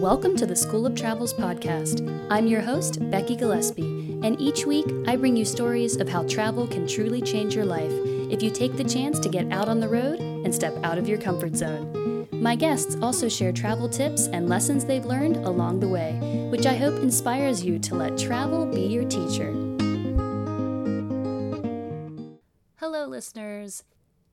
Welcome to the School of Travels podcast. I'm your host, Becky Gillespie, and each week I bring you stories of how travel can truly change your life if you take the chance to get out on the road and step out of your comfort zone. My guests also share travel tips and lessons they've learned along the way, which I hope inspires you to let travel be your teacher. Hello, listeners.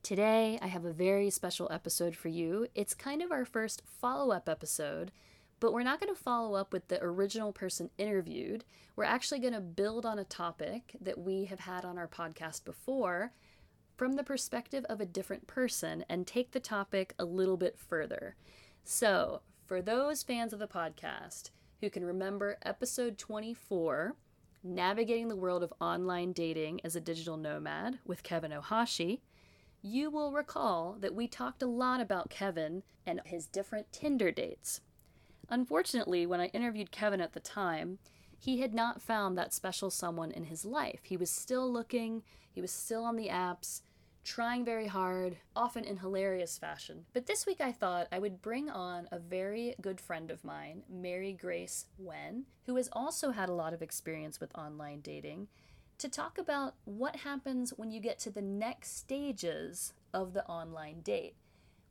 Today, I have a very special episode for you. It's kind of our first follow up episode but we're not going to follow up with the original person interviewed. We're actually going to build on a topic that we have had on our podcast before from the perspective of a different person and take the topic a little bit further. So, for those fans of the podcast who can remember episode 24, Navigating the World of Online Dating as a Digital Nomad with Kevin Ohashi, you will recall that we talked a lot about Kevin and his different Tinder dates. Unfortunately, when I interviewed Kevin at the time, he had not found that special someone in his life. He was still looking, he was still on the apps, trying very hard, often in hilarious fashion. But this week I thought I would bring on a very good friend of mine, Mary Grace Nguyen, who has also had a lot of experience with online dating, to talk about what happens when you get to the next stages of the online date.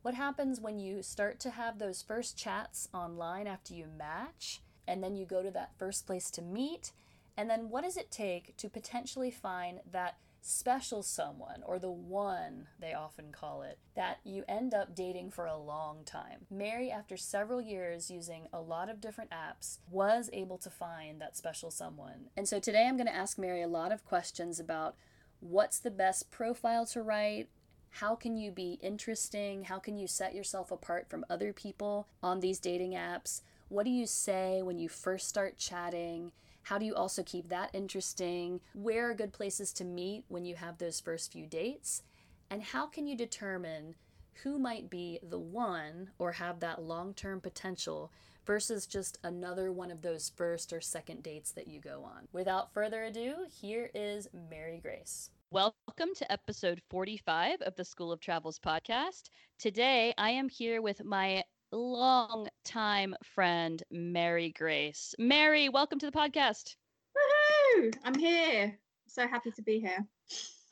What happens when you start to have those first chats online after you match, and then you go to that first place to meet? And then what does it take to potentially find that special someone, or the one they often call it, that you end up dating for a long time. Mary, after several years using a lot of different apps, was able to find that special someone. And so today I'm going to ask Mary a lot of questions about what's the best profile to write, how can you be interesting? How can you set yourself apart from other people on these dating apps? What do you say when you first start chatting? How do you also keep that interesting? Where are good places to meet when you have those first few dates? And how can you determine who might be the one or have that long term potential versus just another one of those first or second dates that you go on? Without further ado, here is Mary Grace. Welcome to episode 45 of the School of Travels podcast. Today, I am here with my long-time friend, Mary Grace. Mary, welcome to the podcast. Woohoo! I'm here. So happy to be here.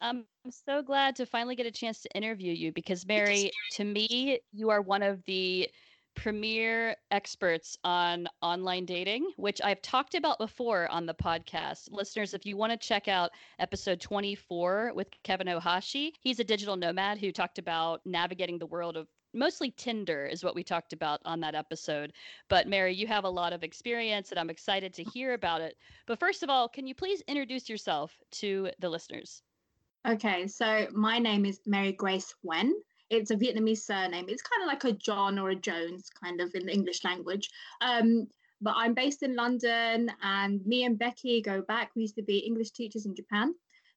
I'm so glad to finally get a chance to interview you because, Mary, to me, you are one of the premier experts on online dating, which I've talked about before on the podcast. Listeners, if you want to check out episode 24 with Kevin Ohashi, he's a digital nomad who talked about navigating the world of mostly Tinder is what we talked about on that episode. But Mary, you have a lot of experience and I'm excited to hear about it. But first of all, can you please introduce yourself to the listeners? Okay, so my name is Mary Grace Nguyen. It's a Vietnamese surname. It's kind of like a John or a Jones, kind of in the English language. Um, but I'm based in London, and me and Becky go back. We used to be English teachers in Japan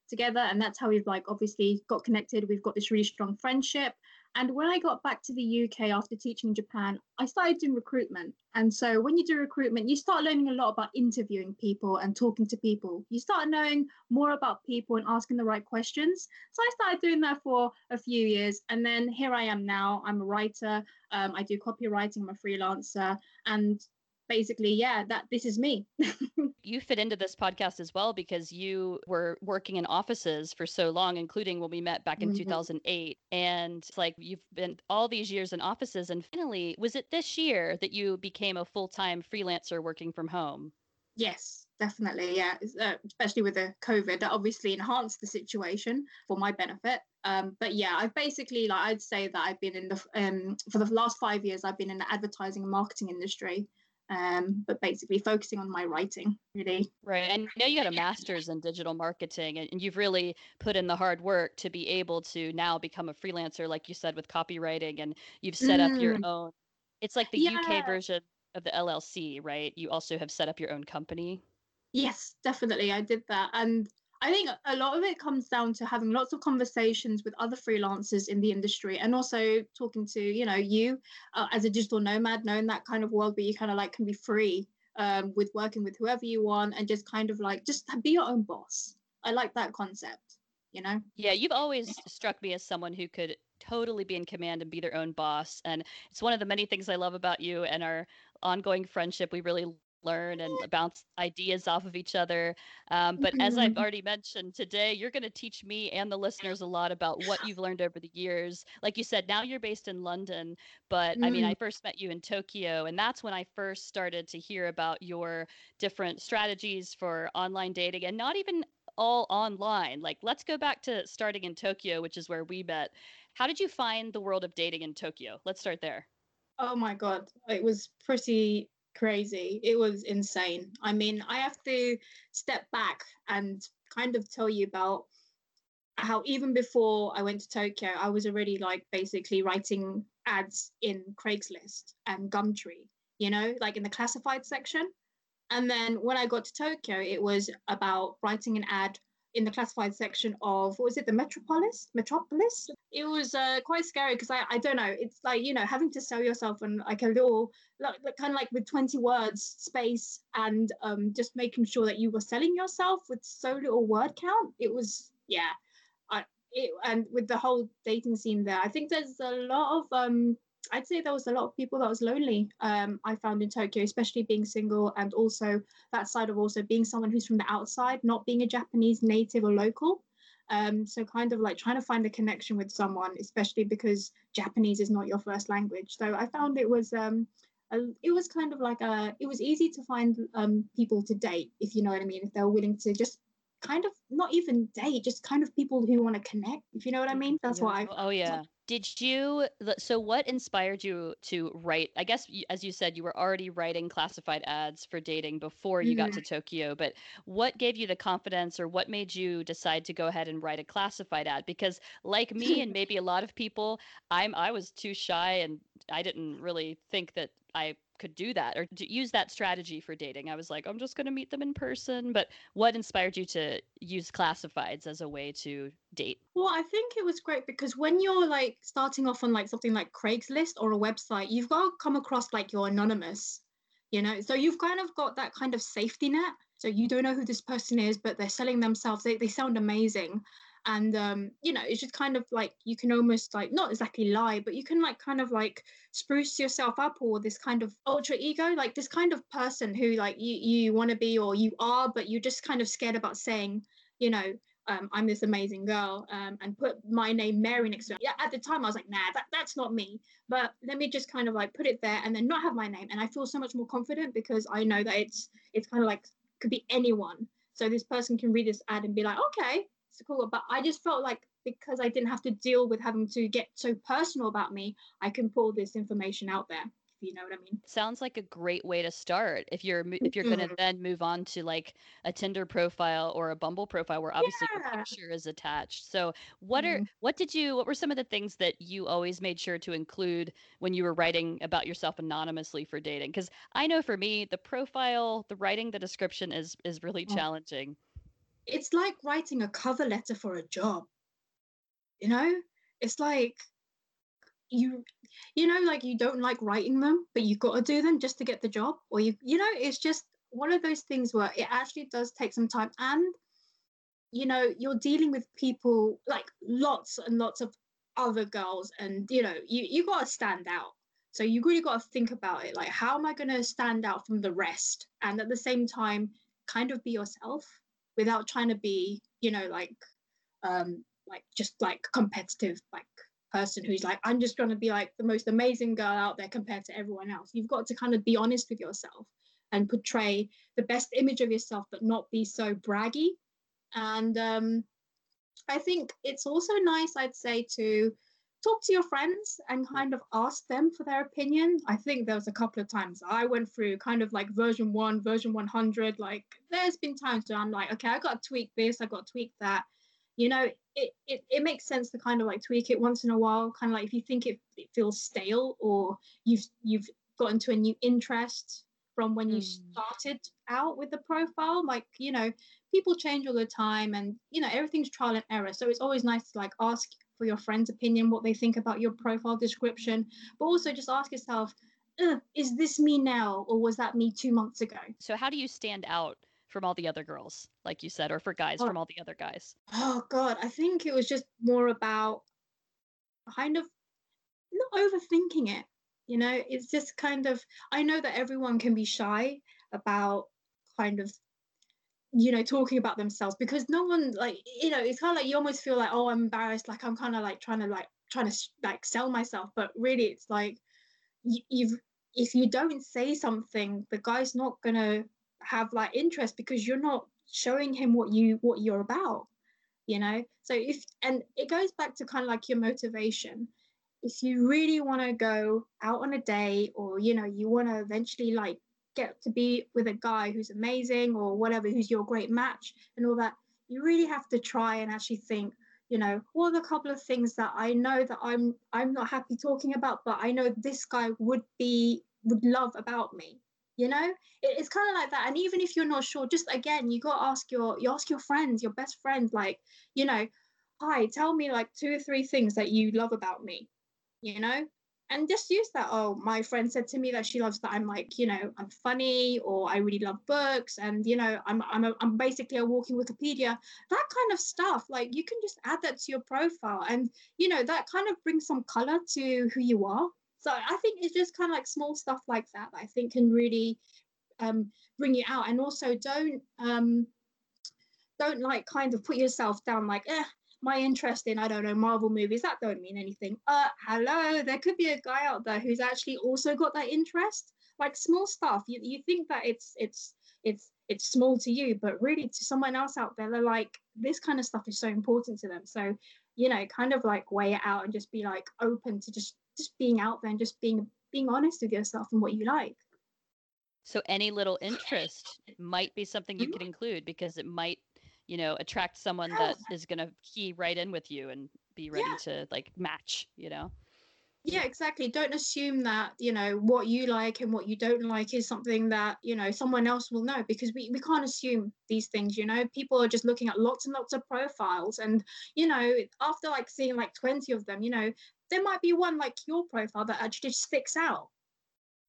together, and that's how we've like obviously got connected. We've got this really strong friendship, and when I got back to the UK after teaching in Japan, I started doing recruitment. And so when you do recruitment, you start learning a lot about interviewing people and talking to people. You start knowing more about people and asking the right questions. So I started doing that for a few years. And then here I am now. I'm a writer. Um, I do copywriting. I'm a freelancer. And basically, yeah, that this is me. you fit into this podcast as well because you were working in offices for so long, including when we met back in mm-hmm. 2008. And it's like you've been all these years in offices. And finally, was it this year that you became a full time freelancer working from home? Yes, definitely. Yeah, uh, especially with the COVID, that obviously enhanced the situation for my benefit. Um, but yeah, I've basically like I'd say that I've been in the um, for the last five years. I've been in the advertising and marketing industry um, but basically focusing on my writing really. Right. And I know you got a master's in digital marketing and you've really put in the hard work to be able to now become a freelancer, like you said, with copywriting and you've set mm. up your mm. own. It's like the yeah. UK version of the LLC, right? You also have set up your own company. Yes, definitely. I did that. And I think a lot of it comes down to having lots of conversations with other freelancers in the industry and also talking to, you know, you uh, as a digital nomad, knowing that kind of world where you kind of like can be free um, with working with whoever you want and just kind of like just be your own boss. I like that concept, you know? Yeah, you've always struck me as someone who could totally be in command and be their own boss. And it's one of the many things I love about you and our ongoing friendship. We really learn and bounce ideas off of each other. Um, but as I've mm-hmm. already mentioned today, you're going to teach me and the listeners a lot about what you've learned over the years. Like you said, now you're based in London, but mm. I mean, I mm. first met you in Tokyo, and that's when I first started to hear about your different strategies for online dating and not even all online. Like, let's go back to starting in Tokyo, which is where we met. How did you find the world of dating in Tokyo? Let's start there. Oh my God. It was pretty crazy. It was insane. I mean, I have to step back and kind of tell you about how even before I went to Tokyo, I was already like basically writing ads in Craigslist and Gumtree, you know, like in the classified section. And then when I got to Tokyo, it was about writing an ad in the classified section of what was it the metropolis metropolis? It was uh, quite scary because I, I don't know. It's like you know having to sell yourself in like a little like, kind of like with 20 words space and um, just making sure that you were selling yourself with so little word count it was yeah. I, it, and with the whole dating scene there i think there's a lot of um I'd say there was a lot of people that was lonely. Um, I found in Tokyo, especially being single, and also that side of also being someone who's from the outside, not being a Japanese native or local. Um, so kind of like trying to find a connection with someone, especially because Japanese is not your first language. So I found it was um, a, it was kind of like a it was easy to find um, people to date if you know what I mean. If they're willing to just kind of not even date, just kind of people who want to connect. If you know what I mean, that's yeah. I. Oh yeah. Did you? So what inspired you to write? I guess as you said, you were already writing classified ads for dating before you mm-hmm. got to Tokyo. But what gave you the confidence, or what made you decide to go ahead and write a classified ad? Because like me and maybe a lot of people, I'm I was too shy and I didn't really think that I could do that or use that strategy for dating. I was like, I'm just going to meet them in person. But what inspired you to use classifieds as a way to date? Well, I think it was great because when you're like starting off on like something like Craigslist or a website, you've got to come across like you're anonymous, you know? So you've kind of got that kind of safety net. So you don't know who this person is, but they're selling themselves. They, they sound amazing and um, you know it's just kind of like you can almost like not exactly lie but you can like kind of like spruce yourself up or this kind of ultra ego like this kind of person who like you you want to be or you are but you're just kind of scared about saying you know um, I'm this amazing girl um, and put my name Mary next to it. Yeah, at the time I was like, nah, that, that's not me. But let me just kind of like put it there and then not have my name. And I feel so much more confident because I know that it's it's kind of like could be anyone. So this person can read this ad and be like, okay, cool. But I just felt like because I didn't have to deal with having to get so personal about me, I can pull this information out there. If you know what I mean. Sounds like a great way to start. If you're if you're going to mm-hmm. then move on to like a Tinder profile or a Bumble profile, where obviously yeah. your picture is attached. So what mm-hmm. are what did you what were some of the things that you always made sure to include when you were writing about yourself anonymously for dating? Because I know for me, the profile, the writing, the description is is really oh. challenging it's like writing a cover letter for a job you know? It's like you you know like you don't like writing them but you've got to do them just to get the job or you you know it's just one of those things where it actually does take some time and you know you're dealing with people like lots and lots of other girls and you know you you got to stand out. So you really got to think about it like how am i going to stand out from the rest and at the same time kind of be yourself without trying to be, you know, like um like just like competitive like person who's like i'm just going to be like the most amazing girl out there compared to everyone else. You've got to kind of be honest with yourself and portray the best image of yourself but not be so braggy. And um, i think it's also nice i'd say to talk to your friends and kind of ask them for their opinion. I think there was a couple of times I went through kind of like version one, version 100. Like there's been times where I'm like, okay, I got to tweak this, I got to tweak that. You know, it, it, it makes sense to kind of like tweak it once in a while. Kind of like if you think it, it feels stale or you've you've gotten to a new interest from when you mm. started out with the profile, like you know, people change all the time, and you know everything's trial and error. So it's always nice to like ask for your friend's opinion, what they think about your profile description, but also just ask yourself, uh, is this me now or was that me two months ago? So, how do you stand out from all the other girls, like you said, or for guys oh. from all the other guys? Oh, God, I think it was just more about kind of not overthinking it. You know, it's just kind of, I know that everyone can be shy about kind of you know talking about themselves because no one like you know it's kind of like you almost feel like oh i'm embarrassed like i'm kind of like trying to like trying to like sell myself but really it's like you, you've if you don't say something the guy's not gonna have like interest because you're not showing him what you what you're about you know? So if and it goes back to kind of like your motivation. If you really want to go out on a day or you know you want to eventually like get to be with a guy who's amazing or whatever, who's your great match and all that, you really have to try and actually think, you know, what are the couple of things that I know that I'm I'm not happy talking about, but I know this guy would be would love about me. You know, it, it's kind of like that. And even if you're not sure, just again, you got to ask your you ask your friends, your best friend, like, you know, hi, tell me like two or three things that you love about me. You know, and just use that. Oh my friend said to me that she loves that i'm like you know i'm funny or i really love books and you know i'm i'm, a, I'm basically a walking wikipedia that kind of stuff. Like you can just add that to your profile and you know that kind of brings some color to who you are. So i think it's just kind of like small stuff like that, that i think can really um, bring you out. And also don't um, don't like kind of put yourself down like eh my interest in, I don't know, Marvel movies, that don't mean anything. Uh, hello, there could be a guy out there who's actually also got that interest. Like small stuff. You, you think that it's it's it's it's small to you, but really to someone else out there, they're like, this kind of stuff is so important to them. So, you know, kind of like weigh it out and just be like open to just just being out there and just being being honest with yourself and what you like. So any little interest might be something you mm-hmm. could include because it might you know attract someone that is going to key right in with you and be ready yeah. to like match you know? Yeah exactly. Don't assume that you know what you like and what you don't like is something that you know someone else will know because we, we can't assume these things you know? People are just looking at lots and lots of profiles and you know after like seeing like 20 of them you know there might be one like your profile that actually sticks out.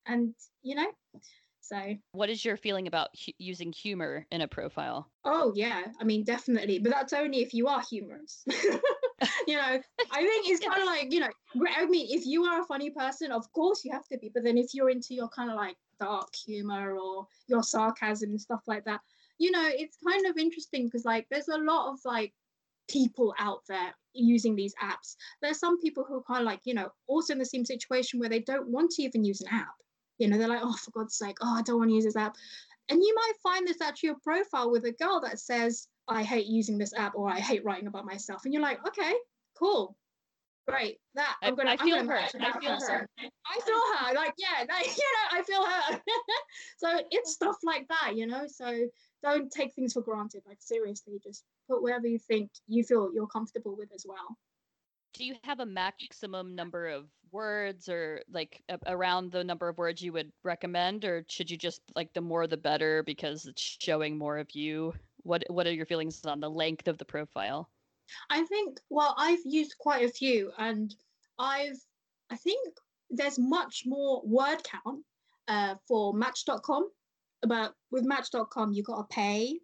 And you know so, what is your feeling about hu- using humor in a profile? Oh, yeah. I mean, definitely. But that's only if you are humorous. you know, I think it's kind of like, you know, I mean, if you are a funny person, of course you have to be. But then if you're into your kind of like dark humor or your sarcasm and stuff like that, you know, it's kind of interesting because like there's a lot of like people out there using these apps. There's some people who are kind of like, you know, also in the same situation where they don't want to even use an app you know, they're like, oh, for God's sake, oh, I don't want to use this app. And you might find this actually a profile with a girl that says, I hate using this app or I hate writing about myself. And you're like, okay, cool. Great. That I'm gonna I, feel I'm gonna her. I feel her. I feel her. Like, yeah, that, you know, I feel her. so it's stuff like that, you know. So don't take things for granted. Like seriously, just put whatever you think you feel you're comfortable with as well do you have a maximum number of words or like a- around the number of words you would recommend? Or should you just like the more the better because it's showing more of you? What what are your feelings on the length of the profile? I think well i've used quite a few and i've i think there's much more word count uh, for match.com but with match.com you got to pay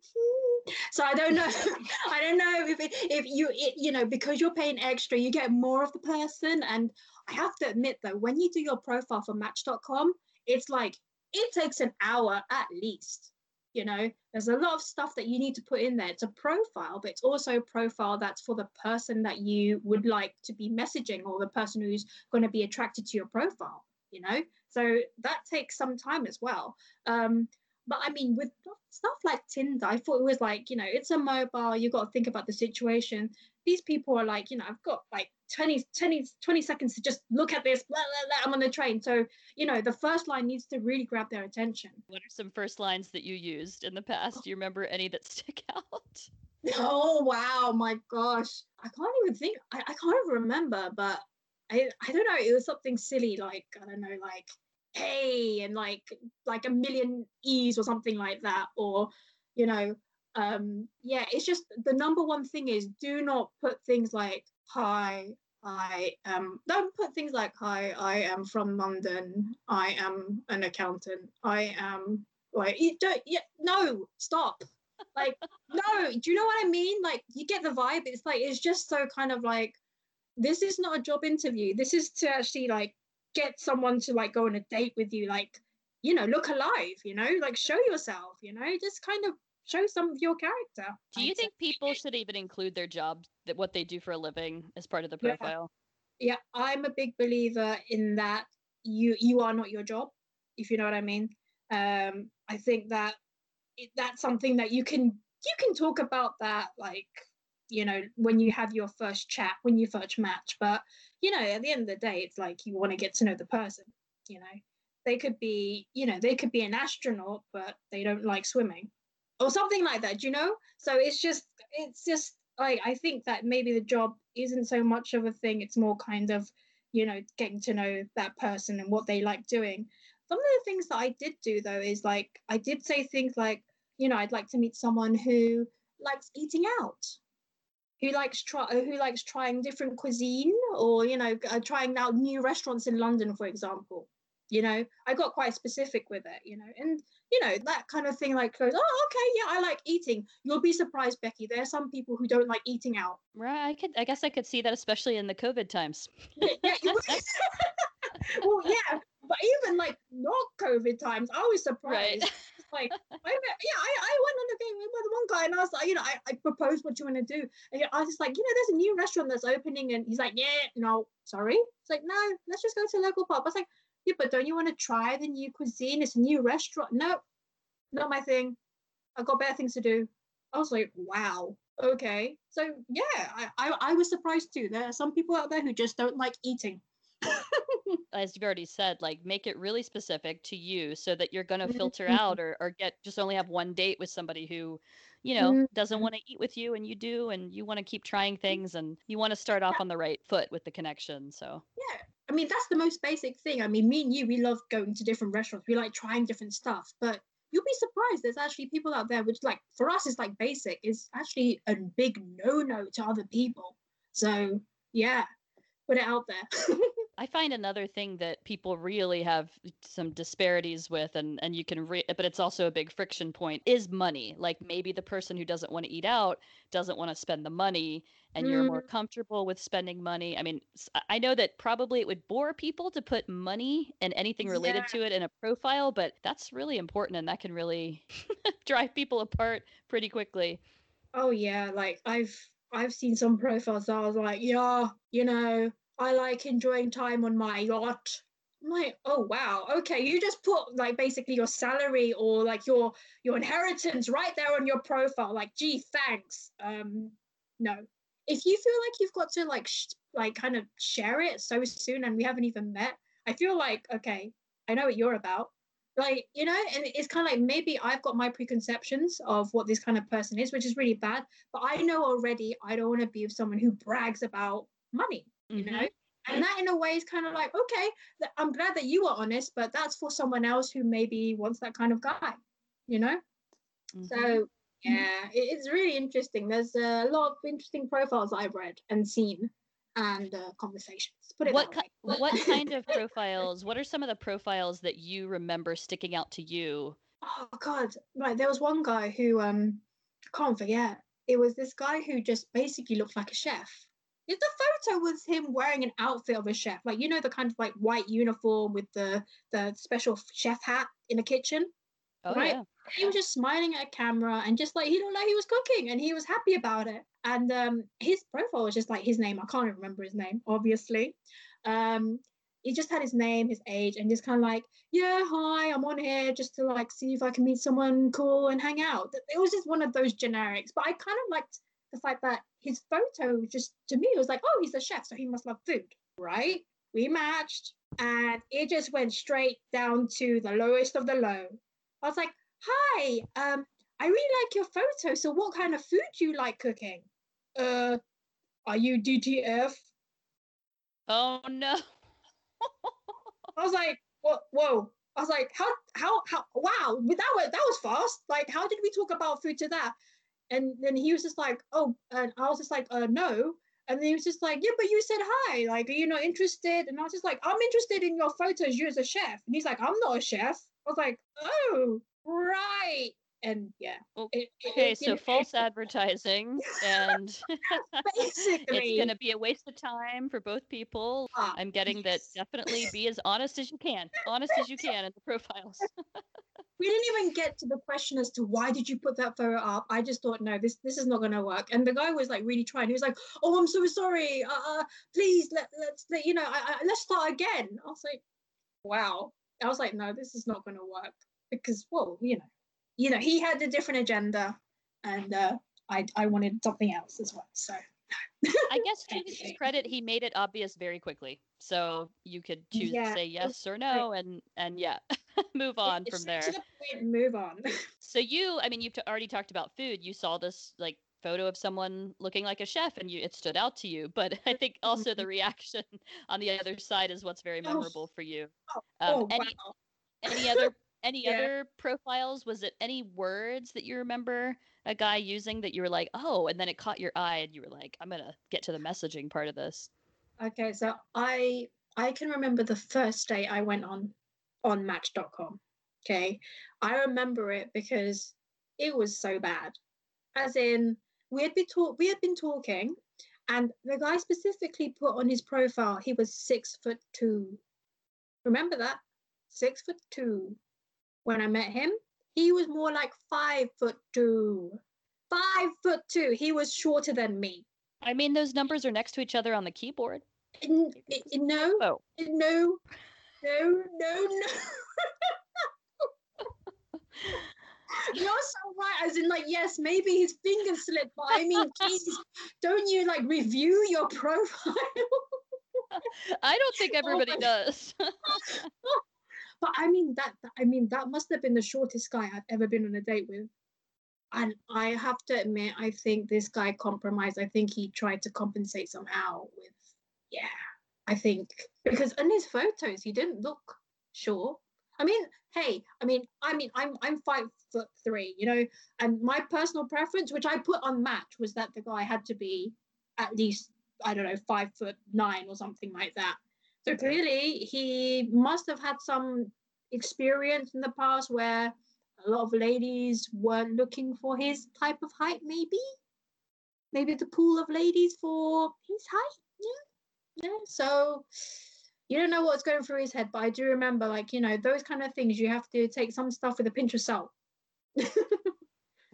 so I don't know. I don't know if it, if you it, you know because you're paying extra, you get more of the person. And I have to admit though, when you do your profile for Match.com, it's like it takes an hour at least. You know, there's a lot of stuff that you need to put in there. It's a profile, but it's also a profile that's for the person that you would like to be messaging or the person who's going to be attracted to your profile. You know, so that takes some time as well. Um, but I mean, with stuff like Tinder, I thought it was like, you know, it's a mobile, you've got to think about the situation. These people are like, you know, I've got like 20, 20, 20 seconds to just look at this, blah, blah, blah, I'm on the train. So, you know, the first line needs to really grab their attention. What are some first lines that you used in the past? Do you remember any that stick out? Oh, wow. My gosh. I can't even think. I, I can't even remember, but I, I don't know. It was something silly like, I don't know, like, hey and like like a million e's or something like that or you know um yeah it's just the number one thing is do not put things like hi i am don't put things like hi i am from london. I am an accountant. I am like you don't yeah no stop. Like no do you know what i mean? Like you get the vibe. It's like it's just so kind of like this is not a job interview. This is to actually like get someone to like go on a date with you, like, you know, look alive, you know, like show yourself, you know, just kind of show some of your character. Do you think people should even include their job that what they do for a living as part of the profile? Yeah. yeah, I'm a big believer in that you you are not your job, if you know what I mean. Um, I think that it, that's something that you can you can talk about that like you know when you have your first chat when you first match but you know at the end of the day it's like you want to get to know the person you know? They could be you know they could be an astronaut but they don't like swimming or something like that you know? So it's just it's just like i think that maybe the job isn't so much of a thing it's more kind of you know getting to know that person and what they like doing. Some of the things that i did do though is like i did say things like you know i'd like to meet someone who likes eating out who likes try who likes trying different cuisine or you know uh, trying out new restaurants in london for example you know? I got quite specific with it you know? And you know that kind of thing like goes oh okay yeah i like eating. You'll be surprised becky there are some people who don't like eating out. Right i could i guess i could see that especially in the covid times. Yeah, yeah well yeah but even like not covid times i was surprised. Right like, I, yeah, I, I went on a date with one guy and I was like, you know, I, I proposed what you want to do. And I was just like, you know, there's a new restaurant that's opening. And he's like, yeah, no, sorry. It's like, no, let's just go to a local pub. I was like, yeah, but don't you want to try the new cuisine? It's a new restaurant. No, not my thing. I've got better things to do. I was like, wow, okay. So yeah, I, I, I was surprised too. There are some people out there who just don't like eating. as you've already said, like make it really specific to you so that you're going to filter mm-hmm. out or, or get just only have one date with somebody who, you know, mm-hmm. doesn't want to eat with you and you do, and you want to keep trying things and you want to start off yeah. on the right foot with the connection. So, yeah. I mean, that's the most basic thing. I mean, me and you, we love going to different restaurants. We like trying different stuff, but you'll be surprised. There's actually people out there which, like, for us, is like basic, is actually a big no no to other people. So, yeah, put it out there. I find another thing that people really have some disparities with, and and you can, re- but it's also a big friction point is money. Like maybe the person who doesn't want to eat out doesn't want to spend the money, and mm. you're more mm. comfortable with spending money. I mean, I know that probably it would bore people to put money and anything related yeah. to it in a profile, but that's really important, and that can really drive people apart pretty quickly. Oh yeah, like I've I've seen some profiles that I was like, yeah, you know, I like enjoying time on my yacht. I'm like, oh wow, okay, you just put like basically your salary or like your your inheritance right there on your profile. Like, gee, thanks. Um, no. If you feel like you've got to like sh- like kind of share it so soon and we haven't even met, I feel like okay, I know what you're about. Like, you know, and it's kind of like maybe I've got my preconceptions of what this kind of person is, which is really bad. But I know already I don't want to be with someone who brags about money you mm-hmm. know and that in a way is kind of like okay i'm glad that you are honest but that's for someone else who maybe wants that kind of guy you know? Mm-hmm. so yeah it's really interesting. There's a lot of interesting profiles i've read and seen and uh, conversations Put it what, ki- what kind of profiles what are some of the profiles that you remember sticking out to you? Oh god right there was one guy who um can't forget. It was this guy who just basically looked like a chef the photo was him wearing an outfit of a chef, like you know the kind of like white uniform with the the special chef hat in the kitchen, oh, right? Yeah. He was just smiling at a camera and just like he looked like he was cooking and he was happy about it. And um, his profile was just like his name. I can't remember his name, obviously. Um, he just had his name, his age, and just kind of like, yeah, hi, I'm on here just to like see if I can meet someone cool and hang out. It was just one of those generics, but I kind of liked the fact that his photo just to me was like, oh, he's a chef, so he must love food, right? We matched, and it just went straight down to the lowest of the low. I was like, hi, um, I really like your photo. So what kind of food do you like cooking? Uh, are you DTF? Oh no. I was like, what? Whoa. I was like, how, how, how, wow, that was, that was fast. Like, how did we talk about food to that? And then he was just like, oh, and I was just like, uh, no. And then he was just like, yeah, but you said hi. Like, are you not interested? And I was just like, I'm interested in your photos. You as a chef. And he's like, I'm not a chef. I was like, oh, right. And yeah. Well, It- it- okay, it- so false advertising, and basically, it's going to be a waste of time for both people. Ah, I'm getting that definitely be as honest as you can, honest as you can in the profiles. we didn't even get to the question as to why did you put that photo up. I just thought, no, this this is not gonna work. And the guy was like really trying. He was like, oh, I'm so sorry. Uh, uh please let let's let, you know, I, I, let's start again. I was like, wow. I was like, no, this is not gonna work because, well, you know, you know, he had a different agenda, and uh, I I wanted something else as well. So I guess to his credit, he made it obvious very quickly, so you could choose Yeah, to say yes or no, and and yeah, move on It's from there. The move on. So you, I mean, you've t- already talked about food. You saw this like photo of someone looking like a chef, and you it stood out to you. But I think also the reaction on the other side is what's very Oh. memorable for you. oh, Um, oh any wow. any other any Yeah. other profiles? Was it any words that you remember a guy using that you were like, oh, and then it caught your eye, and you were like, I'm gonna get to the messaging part of this. Okay, so I I can remember the first day I went on on Match.com. Okay, I remember it because it was so bad. As in, we had been talk we had been talking, and the guy specifically put on his profile he was six foot two. Remember that? Six foot two. When I met him, he was more like five foot two. Five foot two. He was shorter than me. I mean, those numbers are next to each other on the keyboard. N- n- no, Oh, no, no, no, no. You're so right. As in, like, yes, maybe his finger slipped, but I mean, Jesus, don't you like review your profile? I don't think everybody oh my- does. But I mean, that I mean, that must have been the shortest guy I've ever been on a date with. And I have to admit, I think this guy compromised. I think he tried to compensate somehow with, yeah, I think because in his photos he didn't look sure. I mean, hey, I mean, I mean, I'm I'm five foot three, you know, and my personal preference, which I put on Match, was that the guy had to be at least I don't know five foot nine or something like that. So clearly, he must have had some experience in the past where a lot of ladies were looking for his type of height, maybe. Maybe the pool of ladies for his height. Yeah. Yeah. So you don't know what's going through his head, but I do remember, like, you know, those kind of things, you have to take some stuff with a pinch of salt.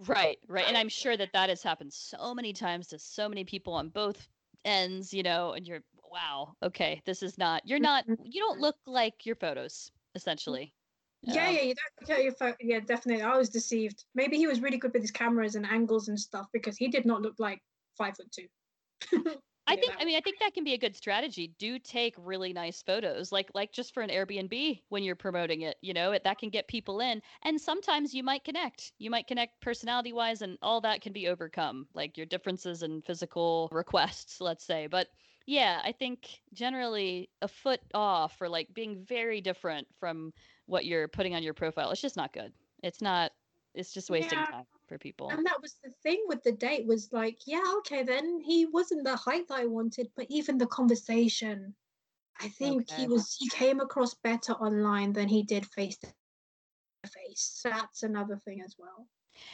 Right, right. And I'm sure that that has happened so many times to so many people on both ends, you know, and you're, wow, okay, this is not, you're not, Mhm. you don't look like your photos, essentially. Yeah, Um, yeah, you don't get your phone. Yeah, definitely. I was deceived. Maybe he was really good with his cameras and angles and stuff because he did not look like five foot two. I think, I mean, I think that can be a good strategy. Do take really nice photos, like, like just for an Airbnb when you're promoting it, you know, it, that can get people in. And sometimes you might connect. You might connect personality wise, and all that can be overcome, like your differences and physical requests, let's say. But yeah, I think generally a foot off or like being very different from what you're putting on your profile, it's just not good. It's not, it's just wasting Yeah. time for people. And that was the thing with the date was like, yeah, okay, then he wasn't the height that I wanted, but even the conversation, I think he was he came across better online than he did face to face. That's another thing as well.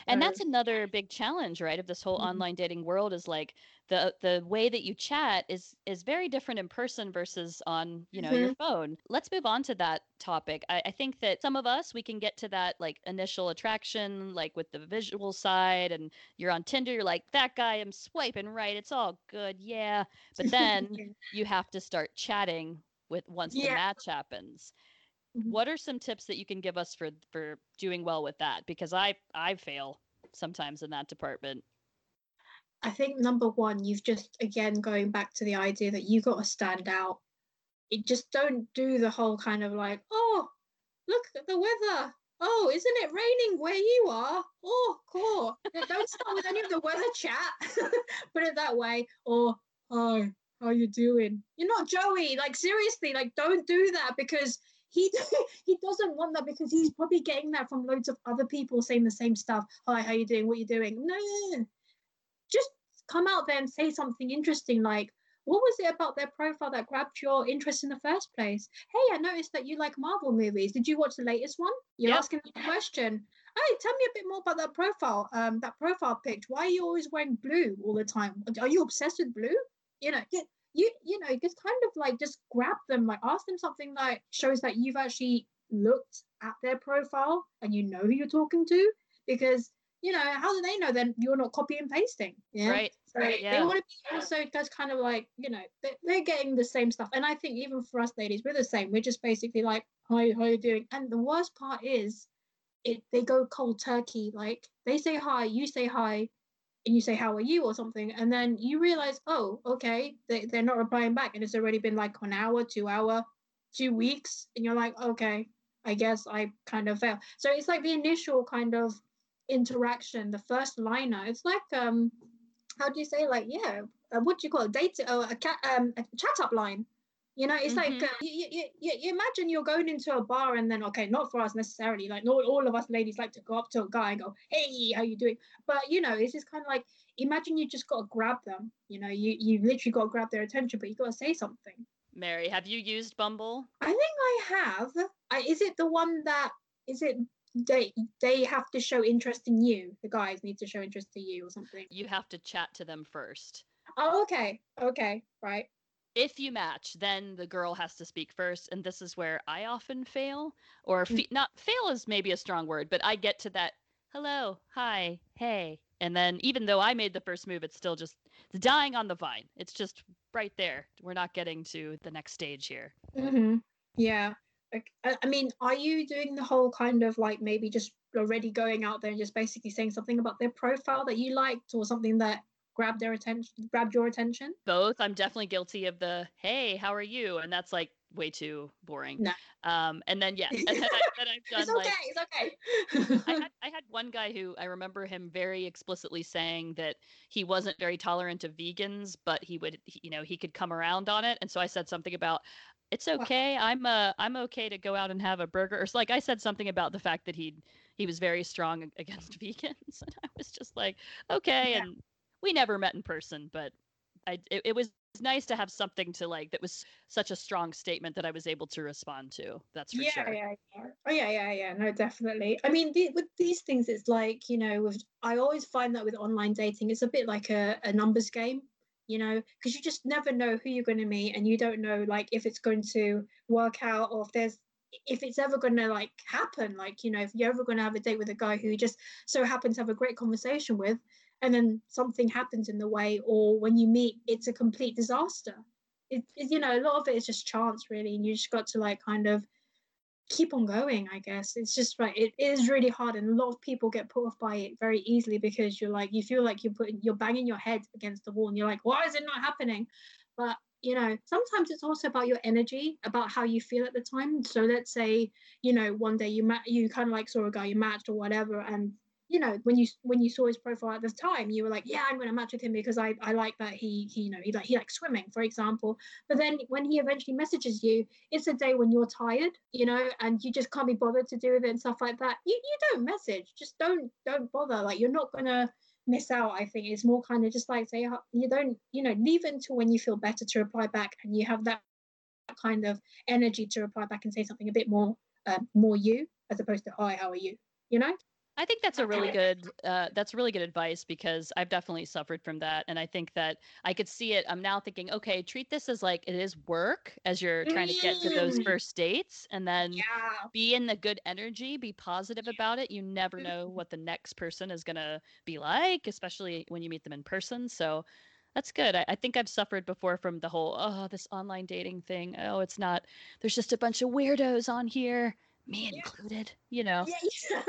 And that's another big challenge right of this whole Mhm. online dating world is like the the way that you chat is is very different in person versus on you know your phone. Let's move on to that topic. I, I think that some of us we can get to that like initial attraction like with the visual side and you're on tinder you're like that guy i'm swiping right it's all good yeah. But then you have to start chatting with once the match happens Mhm. what are some tips that you can give us for for doing well with that because i i fail sometimes in that department I think number one, you've just again going back to the idea that you got to stand out. It just don't do the whole kind of like, oh, look at the weather. Oh, isn't it raining where you are? Oh, cool. Don't start with any of the weather chat. Put it that way. Or hi, how you doing? You're not Joey. Like seriously, like don't do that because he he doesn't want that because he's probably getting that from loads of other people saying the same stuff. Hi, how you doing? What are you doing? No, no, no, just come out there and say something interesting like what was it about their profile that grabbed your interest in the first place? Hey, I noticed that you like Marvel movies. Did you watch the latest one? You're yep. asking the question. Hey, tell me a bit more about that profile. Um, that profile pic. Why are you always wearing blue all the time? Are you obsessed with blue? You know, you you, know, just kind of like just grab them, like ask them something that shows that you've actually looked at their profile and you know who you're talking to because you know, how do they know then you're not copy and pasting? Yeah. Right. So right, yeah. they want to be also that's kind of like, you know, they're getting the same stuff. And I think even for us ladies, we're the same. We're just basically like, hi, how are you doing? And the worst part is it they go cold turkey. Like they say hi, you say hi, and you say, How are you? or something. And then you realize, oh, okay, they, they're not replying back. And it's already been like an hour, two hour, two weeks. And you're like, okay, I guess I kind of fail. So it's like the initial kind of interaction, the first liner. It's like um, how do you say like yeah, uh, what do you call it? Date uh, a cat um a chat up line. You know, it's mm-hmm. like uh, you, you, you, you imagine you're going into a bar and then okay, not for us necessarily. Like not all of us ladies like to go up to a guy and go, "Hey, how you doing?" But you know, it's just kind of like imagine you just got to grab them. You know, you you literally got to grab their attention, but you got to say something. Mary, have you used Bumble? I think I have. I, is it the one that is it they they have to show interest in you the guys need to show interest to you or something you have to chat to them first oh okay okay right if you match then the girl has to speak first and this is where i often fail or mm. fe- not fail is maybe a strong word but i get to that hello hi hey and then even though i made the first move it's still just it's dying on the vine it's just right there we're not getting to the next stage here mm-hmm. yeah I mean, are you doing the whole kind of like maybe just already going out there and just basically saying something about their profile that you liked or something that grabbed their attention, grabbed your attention? Both. I'm definitely guilty of the hey, how are you? And that's like way too boring. No. Um, and then yes, and then, I, have done it's okay, like it's okay. I, had, I had one guy who I remember him very explicitly saying that he wasn't very tolerant of vegans, but he would, you know, he could come around on it. And so I said something about it's okay. I'm uh I'm okay to go out and have a burger. Or so, like I said something about the fact that he he was very strong against vegans, and I was just like, okay. Yeah. And we never met in person, but I it, it was nice to have something to like that was such a strong statement that I was able to respond to. That's for yeah, sure. Yeah, yeah, oh yeah, yeah, yeah. No, definitely. I mean, the, with these things, it's like you know, with I always find that with online dating, it's a bit like a, a numbers game you know because you just never know who you're going to meet and you don't know like if it's going to work out or if there's if it's ever going to like happen like you know if you're ever going to have a date with a guy who just so happens to have a great conversation with and then something happens in the way or when you meet it's a complete disaster. It, it you know a lot of it is just chance really and you just got to like kind of keep on going i guess. It's just right it is really hard and a lot of people get put off by it very easily because you're like you feel like you're putting you're banging your head against the wall and you're like why is it not happening? But you know sometimes it's also about your energy about how you feel at the time. So let's say you know one day you ma- you kind of like saw a guy you matched or whatever and you know when you when you saw his profile at the time you were like yeah i'm going to match with him because i i like that he he you know he like he likes swimming for example. But then when he eventually messages you it's a day when you're tired you know and you just can't be bothered to do with it and stuff like that. You you don't message. Just don't don't bother. Like you're not going to miss out i think. It's more kind of just like say you don't you know leave it until when you feel better to reply back and you have that kind of energy to reply back and say something a bit more uh, more you as opposed to hi how are you? You know I think that's a really good uh, that's really good advice because I've definitely suffered from that, and I think that I could see it. I'm now thinking, okay, treat this as like it is work as you're trying to get to those mm. first dates, and then yeah. be in the good energy, be positive about it. You never know mm-hmm. what the next person is gonna be like, especially when you meet them in person. So that's good. I, I, think I've suffered before from the whole, oh, this online dating thing. Oh, it's not, there's just a bunch of weirdos on here me yeah. included, you know. Yeah,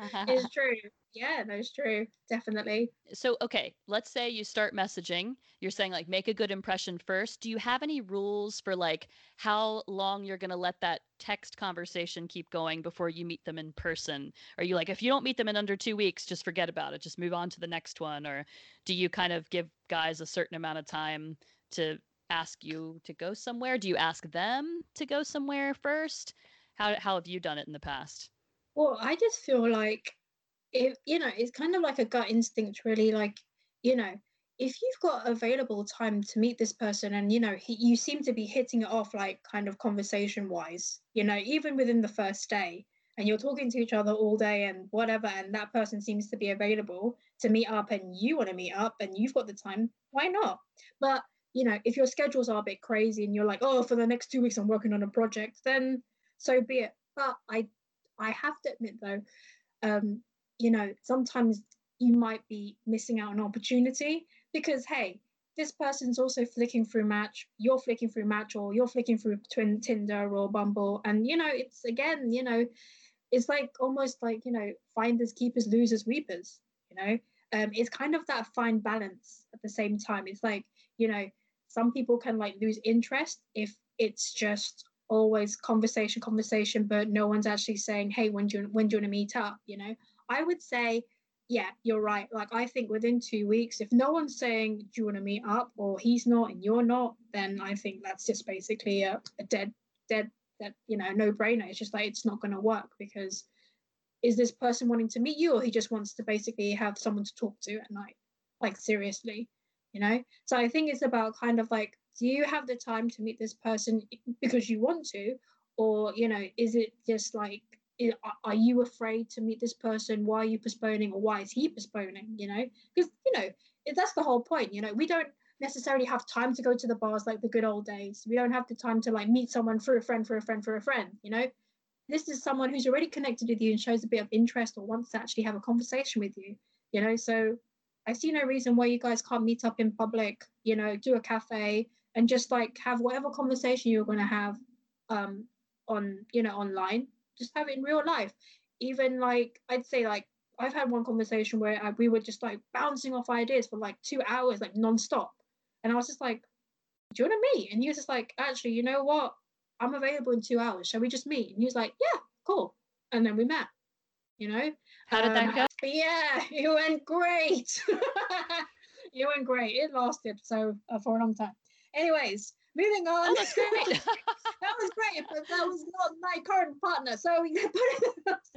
it's true. Yeah, that's true. Definitely. So, okay, let's say you start messaging. You're saying like make a good impression first. Do you have any rules for like how long you're going to let that text conversation keep going before you meet them in person? Are you like if you don't meet them in under 2 weeks, just forget about it, just move on to the next one or do you kind of give guys a certain amount of time to ask you to go somewhere? Do you ask them to go somewhere first? How how have you done it in the past? Well, I just feel like if you know, it's kind of like a gut instinct, really. Like you know, if you've got available time to meet this person and you know he, you seem to be hitting it off like kind of conversation wise you know even within the first day and you're talking to each other all day and whatever and that person seems to be available to meet up and you want to meet up and you've got the time why not but you know if your schedules are a bit crazy and you're like oh for the next two weeks i'm working on a project then so be it. But i i have to admit though um you know sometimes you might be missing out on opportunity because hey this person's also flicking through match you're flicking through match or you're flicking through twin tinder or bumble. And you know it's again you know it's like almost like you know finders keepers losers weepers you know? Um it's kind of that fine balance at the same time. It's like you know some people can like lose interest if it's just always conversation conversation but no one's actually saying hey when do you when do you want to meet up you know i would say yeah, you're right. Like I think within two weeks, if no one's saying, "Do you want to meet up?" or he's not and you're not, then I think that's just basically a, a dead, dead, that you know, no brainer. It's just like it's not going to work because is this person wanting to meet you, or he just wants to basically have someone to talk to at night, like seriously, you know? So I think it's about kind of like, do you have the time to meet this person because you want to, or you know, is it just like are you afraid to meet this person? Why are you postponing? Or why is he postponing you know? Because you know that's the whole point you know? We don't necessarily have time to go to the bars like the good old days. We don't have the time to like meet someone for a friend for a friend for a friend you know? This is someone who's already connected with you and shows a bit of interest or wants to actually have a conversation with you you know? So i see no reason why you guys can't meet up in public you know do a cafe and just like have whatever conversation you're going to have um on you know online just have it in real life. Even like I'd say like I've had one conversation where I, we were just like bouncing off ideas for like two hours, like nonstop. And I was just like, "Do you want to meet?" And he was just like, "Actually, you know what? I'm available in two hours. Shall we just meet?" And he was like, "Yeah, cool." And then we met. You know. How did um, that go? Yeah, it went great. it went great. It lasted so uh, for a long time. Anyways, moving on. Oh, that's great. that was great, but that was not my current partner. So we put it,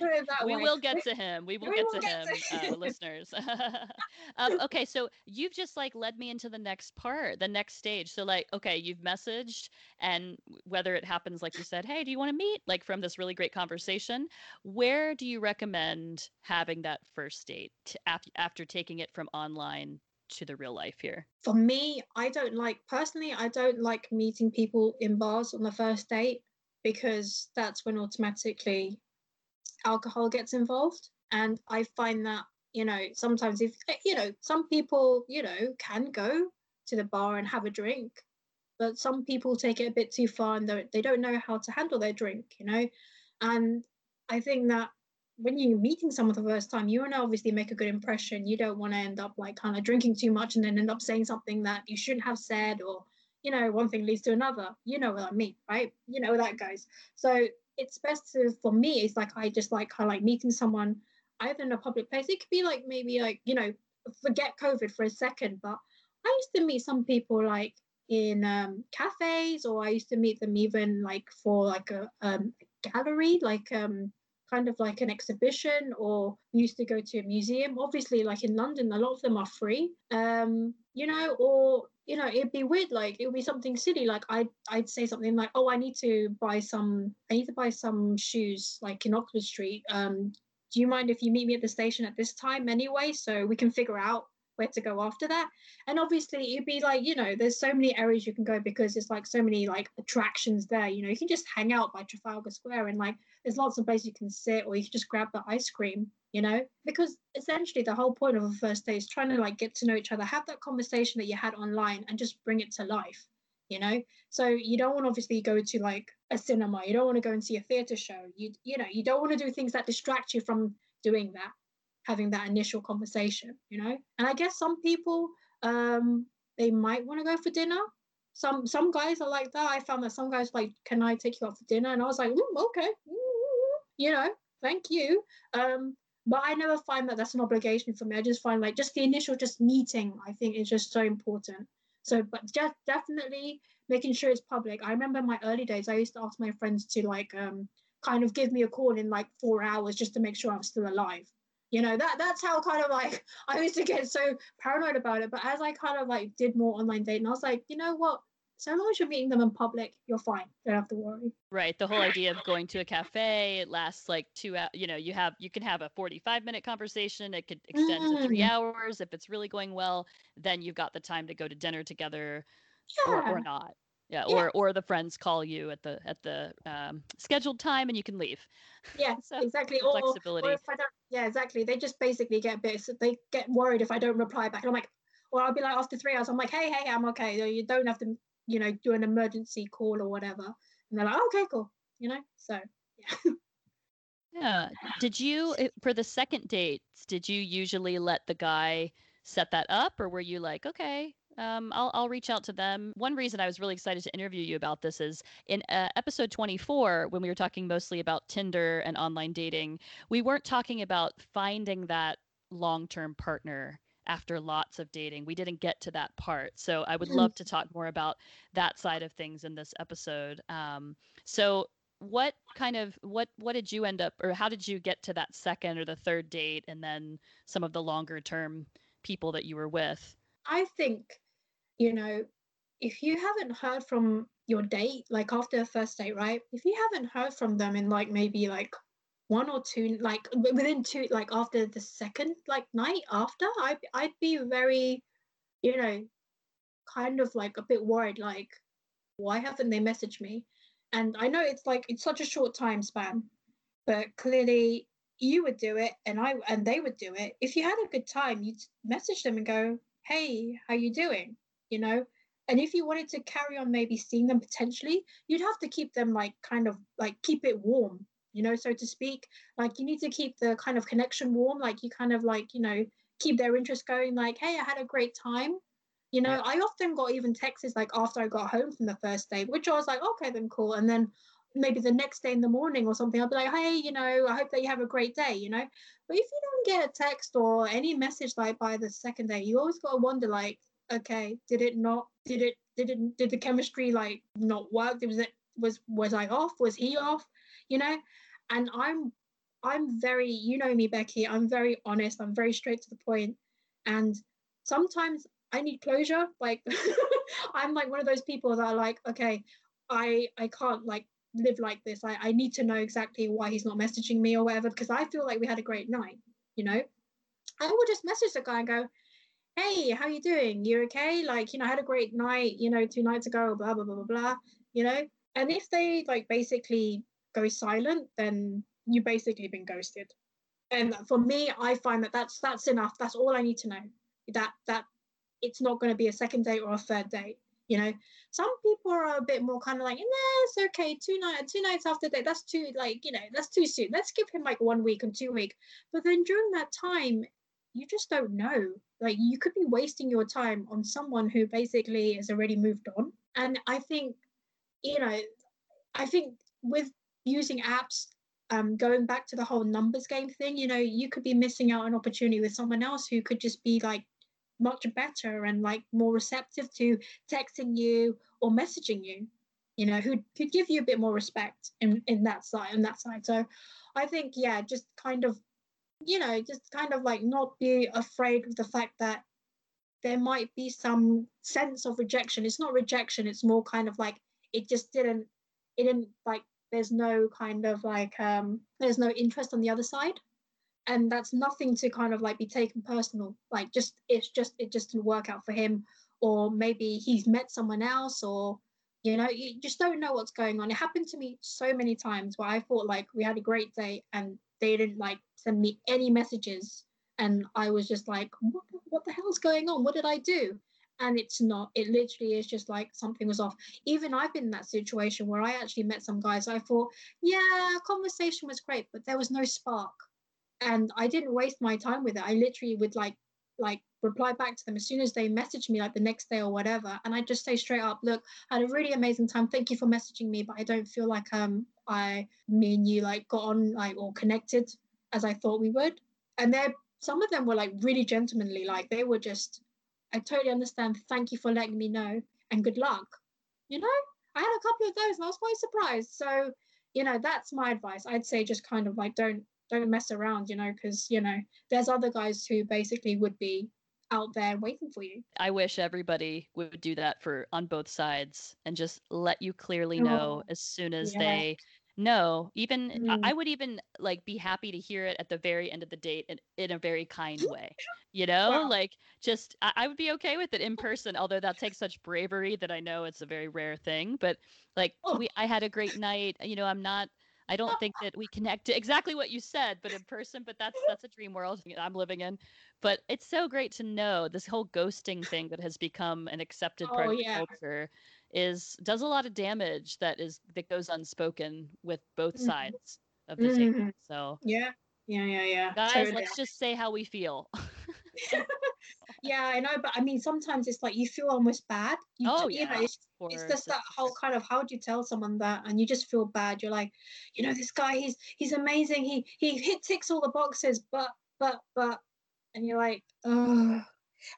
put it that we way. will get to him. We will we get will to get him, to uh, listeners. um, okay, so you've just like led me into the next part, the next stage. So like, okay, you've messaged, and whether it happens like you said, hey, do you want to meet? Like from this really great conversation, where do you recommend having that first date to, after taking it from online to the real life here? For me, I don't like personally, I don't like meeting people in bars on the first date because that's when automatically alcohol gets involved. And I find that, you know, sometimes if, eh, you know, some people, you know, can go to the bar and have a drink, but some people take it a bit too far and they don't know how to handle their drink, you know. And I think that when you're meeting someone for the first time, you want to obviously make a good impression. You don't want to end up like kind of drinking too much and then end up saying something that you shouldn't have said, or you know, one thing leads to another. You know what I mean, right? You know that goes. So it's best to, for me, it's like I just like kind of like meeting someone either in a public place. It could be like maybe like you know, forget COVID for a second, but I used to meet some people like in um, cafes, or I used to meet them even like for like a um, gallery, like um kind of like an exhibition or used to go to a museum. Obviously like in london a lot of them are free. Um you know or you know it'd be weird like it would be something silly like i'd i'd say something like oh i need to buy some i need to buy some shoes like in oxford street. Um do you mind if you meet me at the station at this time anyway so we can figure out where to go after that. And obviously it'd be like you know there's so many areas you can go because it's like so many like attractions there. You know you can just hang out by trafalgar square and like there's lots of places you can sit or you can just grab the ice cream you know? Because essentially the whole point of a first day is trying to like get to know each other have that conversation that you had online and just bring it to life you know? So you don't want to obviously go to like a cinema. You don't want to go and see a theater show. You you know you don't want to do things that distract you from doing that having that initial conversation, you know? And I guess some people um they might want to go for dinner. Some some guys are like that. I found that some guys like, can I take you out for dinner? And I was like, okay, you know, thank you. Um, but I never find that that's an obligation for me. I just find like just the initial just meeting, I think is just so important. So, but just definitely making sure it's public. I remember my early days, I used to ask my friends to like um kind of give me a call in like four hours just to make sure I'm still alive You know, that that's how kind of like I used to get so paranoid about it. But as I kind of like did more online dating, I was like, you know what? So long as you're meeting them in public, you're fine. Don't have to worry. Right. The whole idea of going to a cafe, it lasts like two hours. You know, you have you can have a 45 minute conversation. It could extend to three Mm. hours if it's really going well. Then you've got the time to go to dinner together, Yeah. or, or not. Yeah, Yeah. Or or the friends call you at the at the um, scheduled time and you can leave. yeah, So, exactly. Or, or flexibility. if I don't, yeah, exactly. They just basically get a bit. so They get worried if I don't reply back, and I'm like, or I'll be like after three hours, I'm like, hey, hey, I'm okay. You don't have to, you know, do an emergency call or whatever. And they're like, okay, cool. You know, so yeah. Yeah. Did you uh, for the second dates? Did you usually let the guy set that up, or were you like, okay, um, I'll I'll reach out to them? One reason I was really excited to interview you about this is in uh, episode 24 when we were talking mostly about Tinder and online dating, we weren't talking about finding that long-term partner after lots of dating. We didn't get to that part. So I would Mm. love to talk more about that side of things in this episode. Um, so what kind of what what did you end up or how did you get to that second or the third date and then some of the longer term people that you were with I think, you know, if you haven't heard from your date, like after the first date, right? If you haven't heard from them in like maybe like one or two, like within two, like after the second like night after, I'd I'd be very, you know, kind of like a bit worried, like, why haven't they messaged me? And I know it's like it's such a short time span, but clearly you would do it and I and they would do it. If you had a good time, you'd message them and go, "Hey, how you doing?" You know. And if you wanted to carry on maybe seeing them potentially, you'd have to keep them like kind of like keep it warm, you know, so to speak. Like you need to keep the kind of connection warm, like you kind of like, you know, keep their interest going, like, hey, I had a great time. You know, I often got even texts like after I got home from the first day, which I was like, okay, then cool. And then maybe the next day in the morning or something, I'll be like, hey, you know, I hope that you have a great day, you know. But if you don't get a text or any message like by the second day, you always gotta wonder like, okay, did it not did it did it did the chemistry like not work? Was it was was I off? Was he off? You know? And I'm I'm very, you know me, Becky, I'm very honest, I'm very straight to the point. And sometimes I need closure. Like I'm like one of those people that are like, okay, I I can't like live like this. I, I need to know exactly why he's not messaging me or whatever, because I feel like we had a great night, you know? I will just message the guy and go, Hey, how you doing? You okay? Like, you know, I had a great night, you know, two nights ago, blah blah blah blah blah, you know? And if they like basically go silent, then you basically been ghosted. And for me, I find that that's that's enough. That's all I need to know. That that it's not going to be a second date or a third date. You know, some people are a bit more kind of like, nah, it's okay. Two nights, two nights after date, that's too like, you know, that's too soon. Let's give him like one week and two week. But then during that time, you just don't know. Like you could be wasting your time on someone who basically has already moved on. And I think, you know, I think with using apps, um, going back to the whole numbers game thing, you know, you could be missing out an opportunity with someone else who could just be like much better and like more receptive to texting you or messaging you you know who could give you a bit more respect in in that side on that side so i think yeah just kind of you know just kind of like not be afraid of the fact that there might be some sense of rejection. It's not rejection it's more kind of like it just didn't it didn't like there's no kind of like um there's no interest on the other side. And that's nothing to kind of like be taken personal. Like just it's just it just didn't work out for him. Or maybe he's met someone else or you know you just don't know what's going on. It happened to me so many times where i thought like we had a great day and they didn't like send me any messages. And i was just like what, what the hell's going on? What did i do? And it's not it literally is just like something was off. Even i've been in that situation where i actually met some guys i thought yeah conversation was great but there was no spark. And I didn't waste my time with it. I literally would like like reply back to them as soon as they messaged me like the next day or whatever. And I just say straight up look I had a really amazing time. Thank you for messaging me but I don't feel like um I me and you like got on like or connected as I thought we would. And they're some of them were like really gentlemanly like they were just I totally understand thank you for letting me know and good luck. You know? I had a couple of those and I was quite surprised. So you know that's my advice. I'd say just kind of like don't don't mess around, you know, because you know there's other guys who basically would be out there waiting for you. I wish everybody would do that for on both sides and just let you clearly oh. know Oh, as soon as yeah. they know. Even I- Mm. I would even like be happy to hear it at the very end of the date in, in a very kind way. You know, Wow. like just I, I would be okay with it in person, although that takes such bravery that I know it's a very rare thing. But like Oh. we I had a great night. You know, I'm not I don't think that we connect to exactly what you said, but in person, but that's that's a dream world I'm living in. But it's so great to know this whole ghosting thing that has become an accepted part Oh, of the yeah. culture is does a lot of damage that is that goes unspoken with both Mhm. sides of the table. Mhm. So Yeah, yeah, yeah, yeah. guys, totally. let's just say how we feel. yeah, I know, but I mean, sometimes it's like you feel almost bad. You, oh yeah. know, it's, it's just that whole kind of how do you tell someone that, and you just feel bad. You're like, you know, this guy, he's he's amazing. He he hit ticks all the boxes, but but but, and you're like, oh.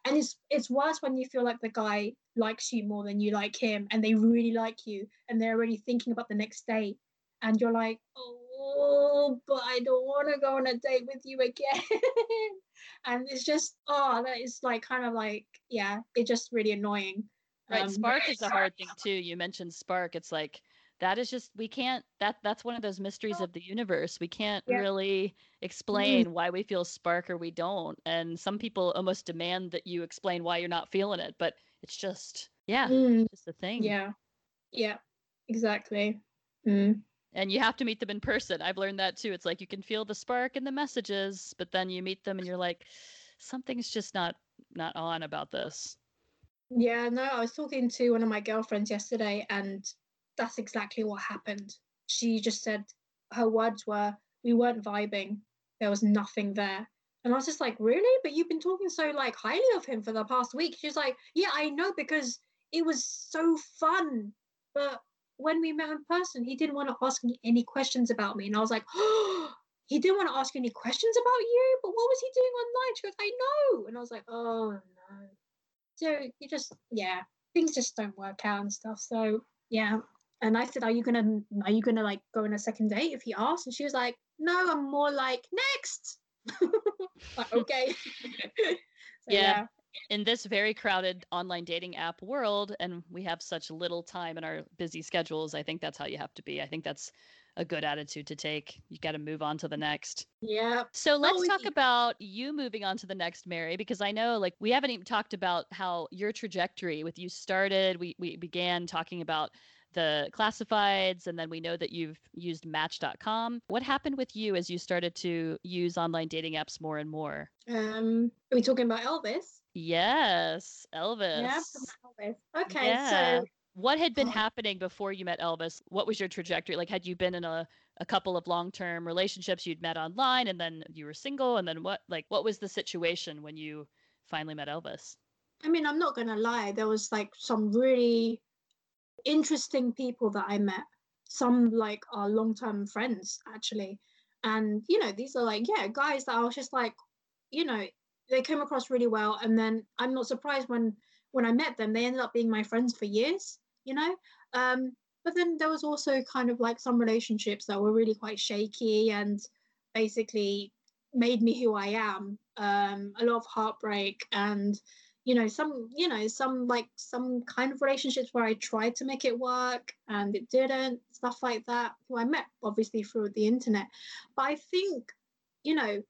And it's it's worse when you feel like the guy likes you more than you like him, and they really like you, and they're already thinking about the next date, and you're like, oh, but I don't want to go on a date with you again. and it's just, oh, that is like kind of like, yeah, it's just really annoying. Right, Um, spark is a hard thing too. You mentioned spark. It's like that is just we can't that that's one of those mysteries of the universe. We can't Yeah. really explain why we feel spark or we don't. And some people almost demand that you explain why you're not feeling it, but it's just yeah, Mm, it's just a thing. yeah, yeah, exactly. Mm. And you have to meet them in person. I've learned that too. It's like you can feel the spark in the messages, but then you meet them and you're like something's just not not on about this. Yeah, no, I was talking to one of my girlfriends yesterday, and that's exactly what happened. She just said her words were, "We weren't vibing. There was nothing there." And I was just like, "Really? But you've been talking so like highly of him for the past week." She's like, "Yeah, I know because it was so fun, but when we met in person, he didn't want to ask me any questions about me." And I was like, "Oh." He didn't want to ask any questions about you, but what was he doing online? She goes, I know. And I was like, oh no so you just yeah things just don't work out and stuff so yeah and i said are you gonna are you gonna like go on a second date if he asks? and she was like no i'm more like next okay. So, Yeah. in this very crowded online dating app world and we have such little time in our busy schedules i think that's how you have to be. I think that's a good attitude to take. You got to move on to the next. Yeah. So let's talk about you moving on to the next mary because i know like we haven't even talked about how your trajectory with you started. We, we began talking about the classifieds and then we know that you've used match.com what happened with you as you started to use online dating apps more and more um are we talking about elvis yes elvis yeah elvis okay Yeah. so what had been Oh. happening before you met Elvis? What was your trajectory? Like, had you been in a, a couple of long term relationships you'd met online and then you were single? And then what, like, what was the situation when you finally met Elvis? I mean, I'm not gonna lie. There was like some really interesting people that I met. Some like are long-term friends actually, and you know, these are like yeah, guys that I was just like, you know, they came across really well, and then I'm not surprised when when I met them, they ended up being my friends for years. You know, um, but then there was also kind of like some relationships that were really quite shaky and basically made me who I am. Um, a lot of heartbreak and you know some you know some like some kind of relationships where i tried to make it work and it didn't stuff like that who i met obviously through the internet. But i think you know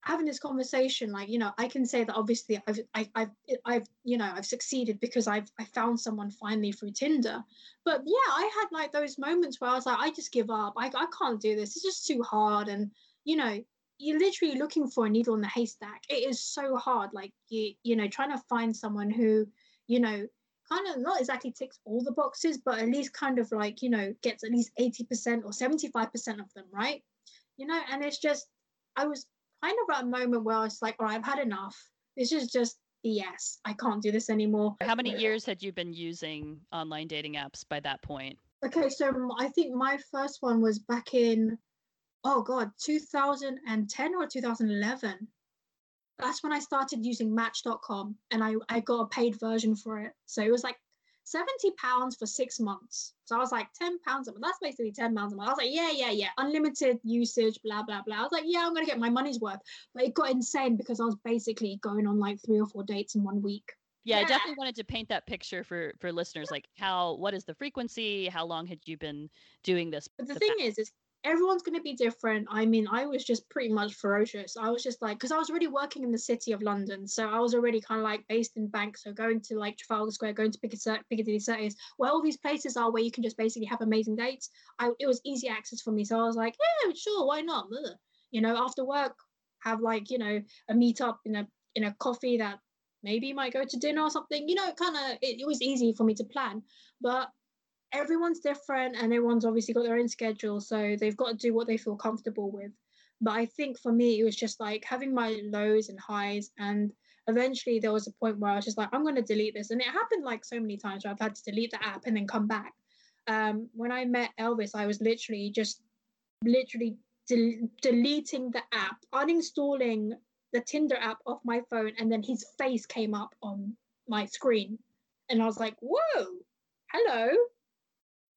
having this conversation like you know i can say that obviously i've I, i've i've you know i've succeeded because i've i found someone finally through tinder. But yeah i had like those moments where i was like i just give up. I, I can't do this. It's just too hard. And you know you're literally looking for a needle in the haystack. It is so hard. Like you, you know, trying to find someone who, you know, kind of not exactly ticks all the boxes, but at least kind of like, you know, gets at least 80% or 75% of them, right? You know, and it's just I was kind of at a moment where I was like, all right, I've had enough. This is just BS. I can't do this anymore. How many years had you been using online dating apps by that point? Okay, so I think my first one was back in, oh God, 2010 or 2011. That's when I started using Match.com and I, I got a paid version for it. So it was like 70 pounds for six months. So I was like, 10 pounds a month. That's basically 10 pounds a month. I was like, yeah, yeah, yeah. Unlimited usage, blah, blah, blah. I was like, yeah, I'm going to get my money's worth. But it got insane because I was basically going on like three or four dates in one week. Yeah, I definitely wanted to paint that picture for for listeners. Like, how what is the frequency? How long had you been doing this? But the, the thing past- is, is everyone's going to be different. I mean, I was just pretty much ferocious. I was just like, because I was already working in the city of London. So I was already kind of like based in Bank. So going to like Trafalgar Square, going to Piccadilly Circus, where all these places are where you can just basically have amazing dates. I, it was easy access for me. So I was like, yeah, sure, why not? You know, after work, have like, you know, a meet up in a, in a coffee that maybe might go to dinner or something. You know, kind of, it, it was easy for me to plan. But everyone's different and everyone's obviously got their own schedule so they've got to do what they feel comfortable with. But i think for me it was just like having my lows and highs and eventually there was a point where i was just like i'm going to delete this and it happened like so many times where i've had to delete the app and then come back. Um, when i met elvis i was literally just literally de- deleting the app uninstalling the tinder app off my phone and then his face came up on my screen. And i was like whoa hello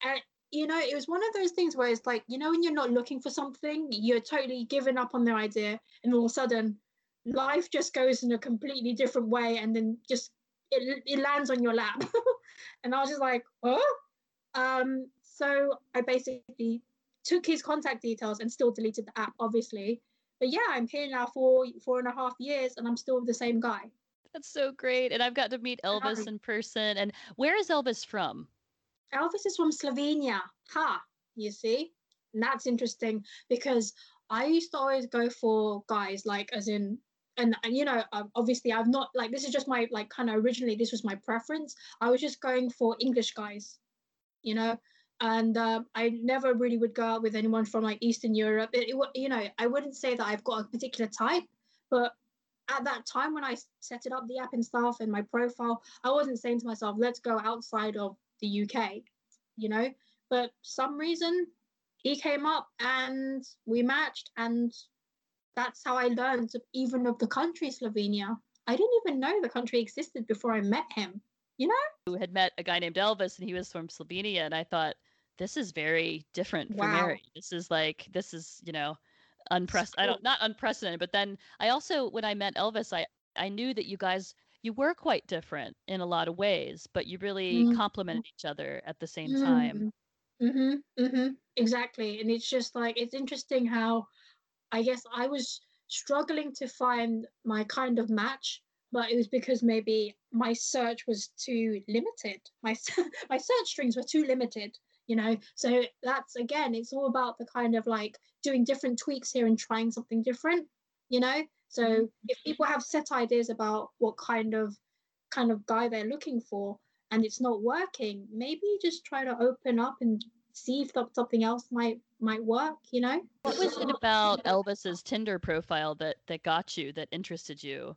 and you know it was one of those things where it's like you know when you're not looking for something you're totally giving up on the idea and all of a sudden life just goes in a completely different way and then just it, it lands on your lap. And i was just like oh um so i basically took his contact details and still deleted the app obviously. But yeah i'm here now for four and a half years and i'm still the same guy. That's so great and i've got to meet elvis in person and where is elvis from Elvis is from Slovenia. Ha, you see? And that's interesting because I used to always go for guys like as in and, and you know um, obviously I've not like this is just my like kind of originally this was my preference. I was just going for English guys, you know, and uh, I never really would go out with anyone from like Eastern Europe. It, it, you know, I wouldn't say that I've got a particular type, but at that time when I set it up the app and stuff and my profile, I wasn't saying to myself, let's go outside of the UK, you know. But some reason he came up and we matched, and that's how I learned even of the country Slovenia. I didn't even know the country existed before I met him. You know, who had met a guy named Elvis, and he was from Slovenia, and I thought this is very different for wow. Mary. This is like this is you know unprecedented. I don't not unprecedented, but then I also when I met Elvis, I I knew that you guys you were quite different in a lot of ways, but you really mm-hmm. complemented each other at the same time. Mm-hmm. Mm-hmm. Exactly. And it's just like, it's interesting how I guess I was struggling to find my kind of match, but it was because maybe my search was too limited. My, my search strings were too limited, you know? So that's again, it's all about the kind of like doing different tweaks here and trying something different, you know? So mm-hmm. if people have set ideas about what kind of kind of guy they're looking for and it's not working, maybe just try to open up and see if something else might might work, you know? What was it about Elvis's Tinder profile that that got you, that interested you?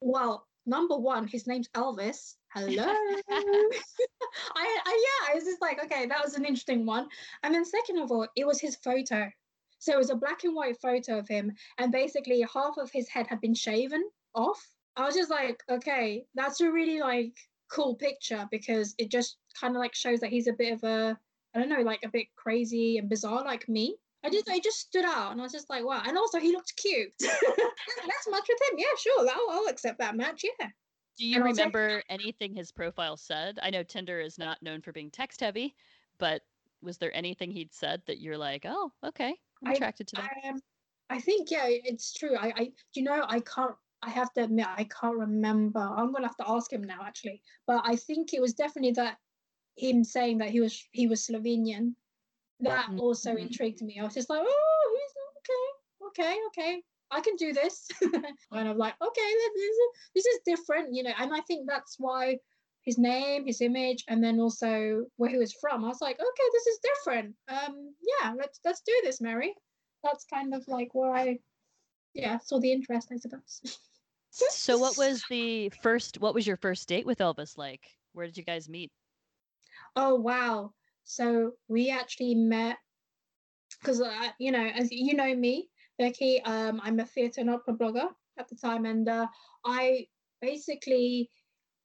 Well, number one, his name's Elvis. Hello. I, I yeah, I was just like, okay, that was an interesting one. And then second of all, it was his photo. So it was a black and white photo of him, and basically half of his head had been shaven off. I was just like, okay, that's a really like cool picture because it just kind of like shows that he's a bit of a, I don't know, like a bit crazy and bizarre like me. I just, I just stood out, and I was just like, wow. And also, he looked cute. Let's match with him. Yeah, sure. I'll, I'll accept that match. Yeah. Do you and remember anything his profile said? I know Tinder is not known for being text heavy, but was there anything he'd said that you're like, oh, okay, I'm attracted to that? I, um, I think yeah, it's true. I, I, you know, I can't. I have to admit, I can't remember. I'm gonna have to ask him now, actually. But I think it was definitely that him saying that he was he was Slovenian. That mm-hmm. also mm-hmm. intrigued me. I was just like, oh, he's okay, okay, okay. I can do this. and I'm like, okay, this is, this is different, you know. And I think that's why his name, his image, and then also where he was from. I was like, okay, this is different. Um, yeah, let's let's do this, Mary. That's kind of like where I, yeah, saw the interest, I suppose. so, what was the first? What was your first date with Elvis like? Where did you guys meet? Oh wow! So we actually met because uh, you know, as you know me, Becky. Um, I'm a theatre and opera blogger at the time, and uh, I basically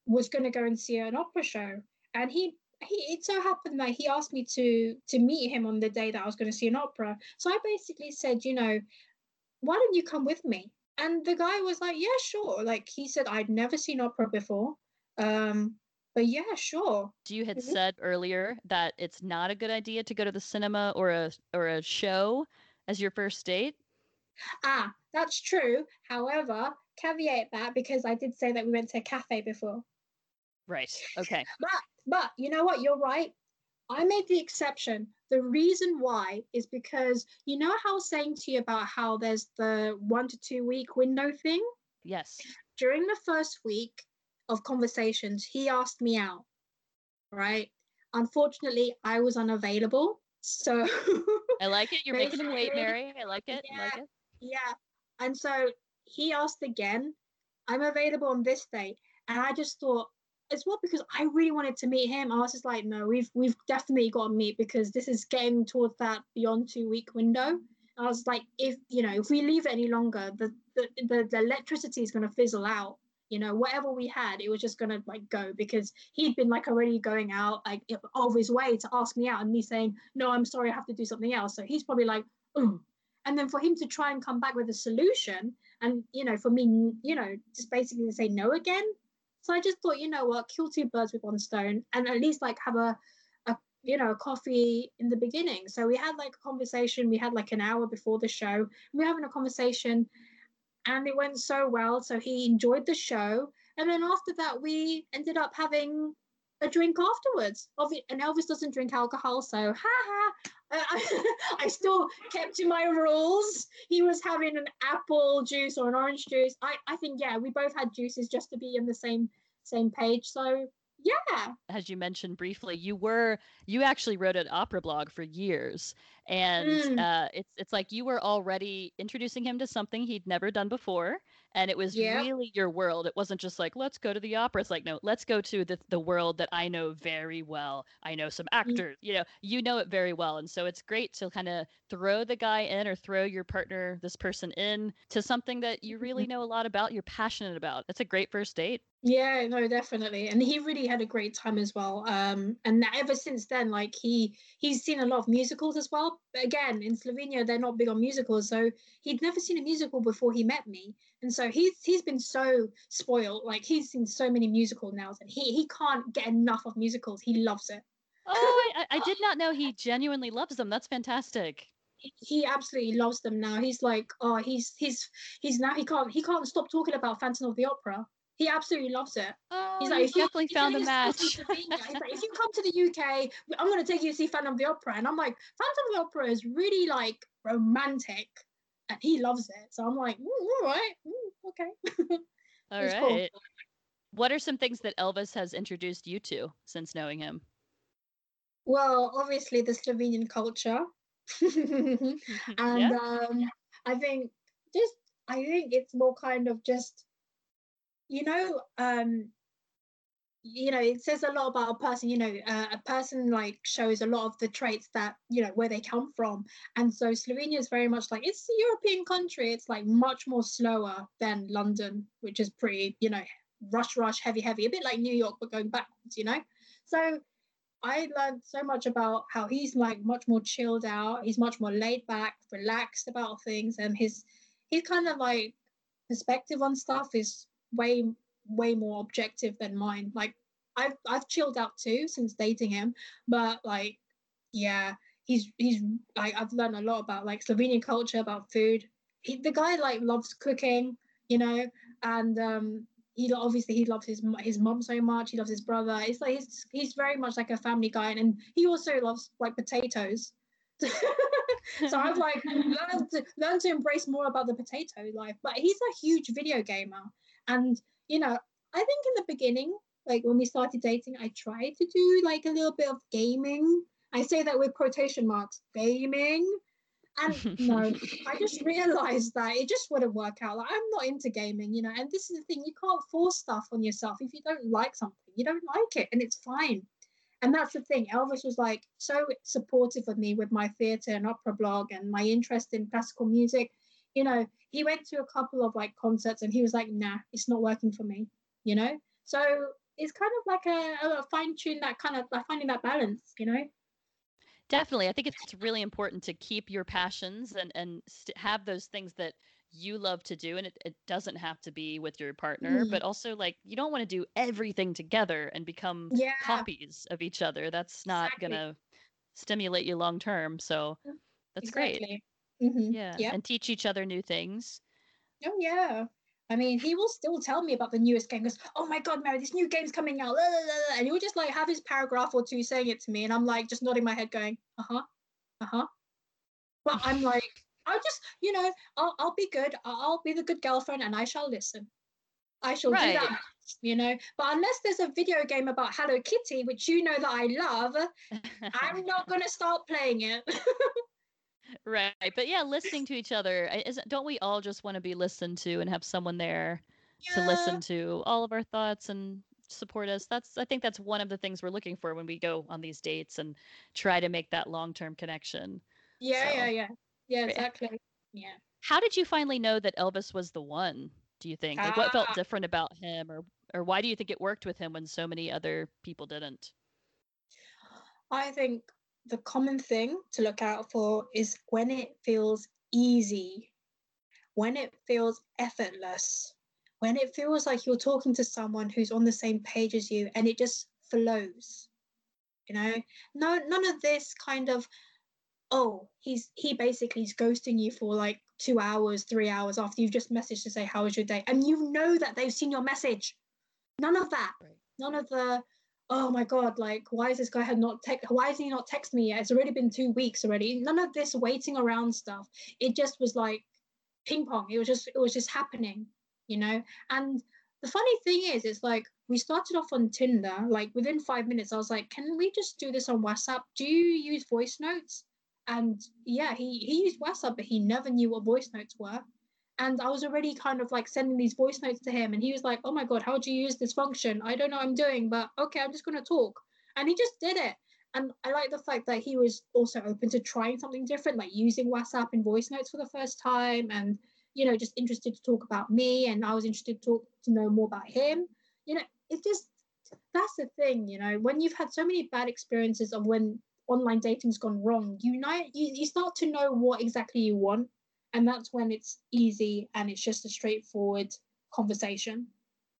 was going to go and see an opera show. and he he it so happened that he asked me to to meet him on the day that I was going to see an opera. So I basically said, you know, why don't you come with me? And the guy was like, yeah, sure. Like he said, I'd never seen opera before. Um, but yeah, sure. Do you had Mhm. said earlier that it's not a good idea to go to the cinema or a or a show as your first date. Ah, that's true. However, caveat that because I did say that we went to a cafe before. Right. Okay. But but you know what? You're right. I made the exception. The reason why is because you know how I was saying to you about how there's the one to two week window thing? Yes. During the first week of conversations, he asked me out. Right. Unfortunately, I was unavailable. So I like it. You're making him wait, Mary. I like it. I like it. Yeah. And so he asked again, I'm available on this date. And I just thought, as well, because I really wanted to meet him. I was just like, no, we've we've definitely got to meet because this is getting towards that beyond two week window. I was like, if you know, if we leave it any longer, the the, the, the electricity is gonna fizzle out. You know, whatever we had, it was just gonna like go because he'd been like already going out like of his way to ask me out and me saying, No, I'm sorry, I have to do something else. So he's probably like, and then for him to try and come back with a solution and you know for me you know just basically to say no again so i just thought you know what kill two birds with one stone and at least like have a, a you know a coffee in the beginning. So we had like a conversation we had like an hour before the show we were having a conversation and it went so well. So he enjoyed the show. And then after that we ended up having a drink afterwards. And elvis doesn't drink alcohol so ha ha I, I still kept to my rules. He was having an apple juice or an orange juice. I, I think yeah, we both had juices just to be in the same same page. So yeah, As you mentioned briefly, you were you actually wrote an opera blog for years, and Mm. uh, it's it's like you were already introducing him to something he'd never done before, and it was really your world. It wasn't just like let's go to the opera. It's like no, let's go to the the world that I know very well. I know some mm. actors. You know, you know it very well, and so it's great to kind of throw the guy in or throw your partner, this person in to something that you really mm-hmm. know a lot about. You're passionate about. It's a great first date. Yeah, no, definitely. And he really had a great time as well. Um, and ever since then, like he he's seen a lot of musicals as well. But again, in Slovenia, they're not big on musicals, so he'd never seen a musical before he met me. And so he's he's been so spoiled. Like he's seen so many musicals now, and he he can't get enough of musicals. He loves it. Oh, I, I did not know he genuinely loves them. That's fantastic. he- he absolutely loves them now. He's like, oh, he's he's he's now he can't he can't stop talking about Phantom of the Opera. He absolutely loves it. Oh, He's like, if you, definitely if found a need to come to match. He's like, if you come to the UK, I'm going to take you to see Phantom of the Opera. And I'm like, Phantom of the Opera is really like romantic, and he loves it. So I'm like, "Mm, all right, mm, okay. all right. Cool. What are some things that Elvis has introduced you to since knowing him? Well, obviously the Slovenian culture, and yeah. um, I think just I think it's more kind of just, you know, um, you know, it says a lot about a person. You know, uh, a person like shows a lot of the traits that you know where they come from, and so Slovenia is very much like it's a European country. It's like much more slower than London, which is pretty, you know, rush, rush, heavy, heavy, a bit like New York but going backwards. You know, so I learned so much about how he's like much more chilled out. He's much more laid back, relaxed about things, and his his kind of like perspective on stuff is way way more objective than mine. Like I've I've chilled out too since dating him, but like yeah, he's he's like I've learned a lot about like Slovenian culture, about food. He the guy like loves cooking, you know, and um he obviously he loves his his mom so much. He loves his brother. It's like he's he's very much like a family guy, and he also loves like potatoes. so I've like learned to learn to embrace more about the potato life. But he's a huge video gamer, and you know I think in the beginning, like when we started dating, I tried to do like a little bit of gaming. I say that with quotation marks, gaming. And no, I just realized that it just wouldn't work out. Like I'm not into gaming, you know. And this is the thing: you can't force stuff on yourself. If you don't like something, you don't like it, and it's fine. And that's the thing. Elvis was like so supportive of me with my theatre and opera blog and my interest in classical music. You know, he went to a couple of like concerts and he was like, "Nah, it's not working for me." You know, so it's kind of like a, a fine tune that kind of like finding that balance, you know. Definitely. I think it's really important to keep your passions and and st- have those things that you love to do and it, it doesn't have to be with your partner Mm. but also like you don't want to do everything together and become Yeah, copies of each other that's not exactly. gonna stimulate you long term so that's great Exactly. hmm yeah Yeah. and teach each other new things Oh yeah. I mean, he will still tell me about the newest game. Goes, oh my god, Mary, this new game's coming out, la, la, la, la," and he'll just like have his paragraph or two saying it to me, and I'm like just nodding my head, going, uh huh, uh huh. But I'm like, I'll just, you know, I'll I'll be good. I'll, I'll be the good girlfriend, and I shall listen. I shall do that, you know. But unless there's a video game about Hello Kitty, which you know that I love, I'm not gonna start playing it. right but yeah listening to each other I- isn't don't we all just want to be listened to and have someone there to listen to all of our thoughts and support us that's i think that's one of the things we're looking for when we go on these dates and try to make that long-term connection Yeah, So- yeah, yeah, yeah, Yeah. exactly. Yeah. how did you finally know that elvis was the one do you think like what felt Ah. different about him or or why do you think it worked with him when so many other people didn't I think the common thing to look out for is when it feels easy, when it feels effortless, when it feels like you're talking to someone who's on the same page as you and it just flows. You know, no, none of this kind of, oh, he's he basically is ghosting you for like two hours, three hours after you've just messaged to say how was your day, and you know that they've seen your message. None of that. Right. None of the oh my god like why is this guy had not text why has he not text me yet? It's already been two weeks already. None of this waiting around stuff. It just was like ping pong. It was just it was just happening you know? And the funny thing is it's like we started off on tinder like within five minutes i was like can we just do this on whatsapp? Do you use voice notes? And yeah he he used whatsapp but he never knew what voice notes were and I was already kind of like sending these voice notes to him, and he was like, "Oh my god, how do you use this function? I don't know I'm doing, but okay, I'm just gonna talk." And he just did it. And I like the fact that he was also open to trying something different, like using WhatsApp and voice notes for the first time, and you know, just interested to talk about me, and I was interested to talk to know more about him. You know, it's just that's the thing, you know, when you've had so many bad experiences of when online dating's gone wrong, you know, you, you start to know what exactly you want and that's when it's easy and it's just a straightforward conversation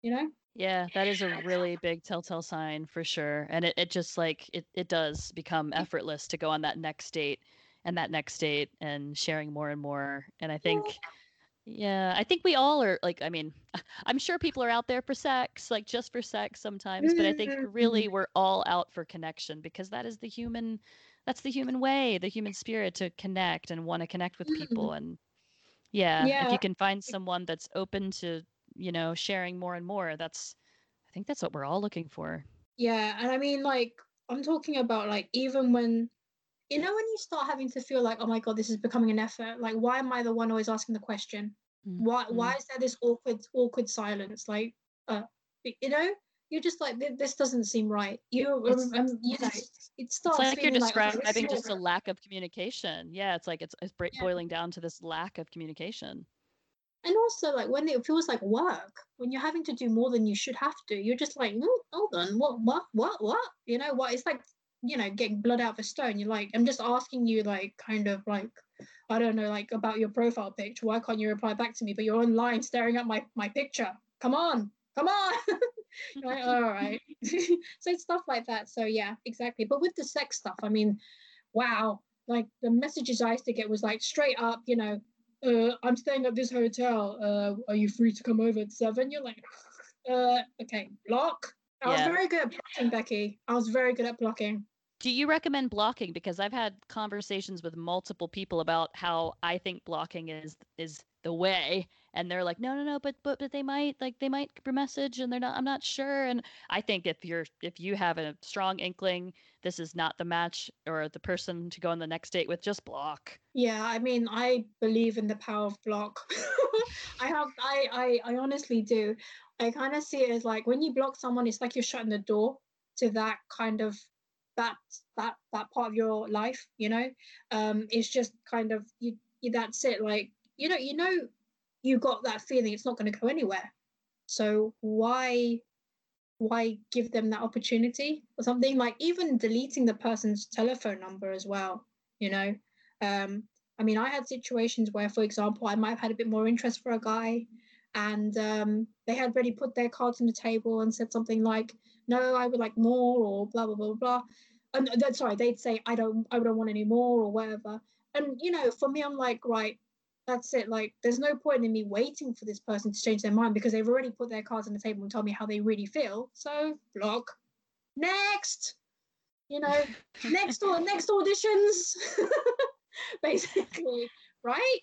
you know Yeah, that is a really big telltale sign for sure. And it, it just like it, it does become effortless to go on that next date and that next date and sharing more and more. And I think yeah, I think we all are like I mean, I'm sure people are out there for sex, like just for sex sometimes, but I think Mhm. really we're all out for connection because that is the human that's the human way, the human spirit to connect and want to connect with people and yeah, if you can find someone that's open to, you know, sharing more and more, that's I think that's what we're all looking for. yeah and i mean like i'm talking about like even when you know when you start having to feel like oh my god this is becoming an effort like why am i the one always asking the question? Why Mhm. why is there this awkward awkward silence? Like uh you know you're just like this doesn't seem right. You It's- um, you know it It's starts like you're feeling like, describing just a lack of communication. Yeah, it's like it's, it's bra- Yeah. boiling down to this lack of communication. and also like when it feels like work when you're having to do more than you should have to you're just like "Mm, hold on what what what what? You know what it's like you know getting blood out of a stone. You're like i'm just asking you like kind of like i don't know like about your profile picture. Why can't you reply back to me? But you're online staring at my my picture. Come on come on You're like, all right so it's stuff like that so yeah exactly but with the sex stuff i mean wow like the messages i used to get was like straight up you know uh, I'm staying at this hotel. Uh, are you free to come over at seven? You're like, uh, okay, block. I was very good at blocking, Becky. I was very good at blocking. Do you recommend blocking? Because I've had conversations with multiple people about how I think blocking is is the way, and they're like, no, no, no, but but but they might like they might message, and they're not. I'm not sure. And I think if you're if you have a strong inkling this is not the match or the person to go on the next date with, just block. Yeah, I mean, I believe in the power of block. I have, I, I, I honestly do. I kind of see it as like when you block someone, it's like you're shutting the door to that kind of that that that part of your life. You know, um, it's just kind of you, you. That's it. Like you know, you know, you got that feeling it's not going to go anywhere. So why, why give them that opportunity or something? Like even deleting the person's telephone number as well you know? Um i mean i had situations where for example i might have had a bit more interest for a guy and um, they had already put their cards on the table and said something like no i would like more or blah blah blah blah. And uh, sorry they'd say i don't i don't want any more or whatever. And you know for me i'm like right that's it like there's no point in me waiting for this person to change their mind because they've already put their cards on the table and told me how they really feel so block. Next! You know next or next auditions. Basically right?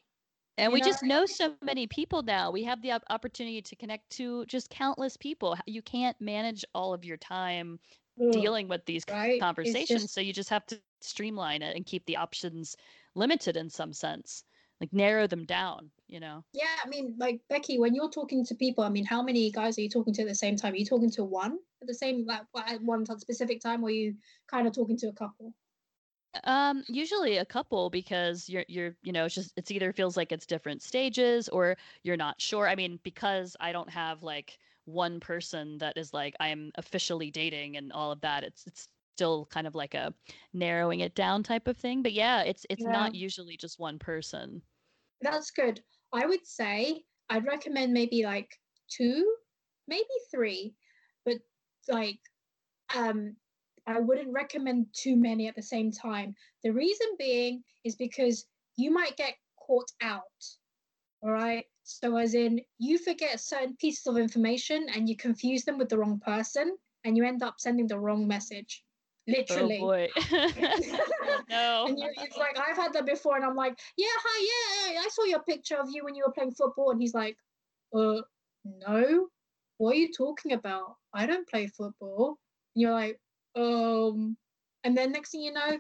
And You we know, just know so many people now. We have the opportunity to connect to just countless people. You can't manage all of your time Ugh, dealing with these right? Conversations, just- so you just have to streamline it and keep the options limited in some sense, like narrow them down. You know. yeah i mean like becky when you're talking to people i mean how many guys are you talking to at the same time are you talking to one at the same like at one specific time or are you kind of talking to a couple Um, usually a couple because you're you're you know it's just it's either feels like it's different stages or you're not sure. I mean, because I don't have like one person that is like I'm officially dating and all of that. It's it's still kind of like a narrowing it down type of thing. But yeah, it's it's not usually just one person. That's good. I would say I'd recommend maybe like two, maybe three, but like um I wouldn't recommend too many at the same time. The reason being is because you might get caught out. All right. So as in you forget certain pieces of information and you confuse them with the wrong person and you end up sending the wrong message. Literally. Oh boy. no. And you, it's like I've had that before, and I'm like, yeah, hi, yeah, yeah, I saw your picture of you when you were playing football, and he's like, uh, no, what are you talking about? I don't play football. And you're like, um, and then next thing you know,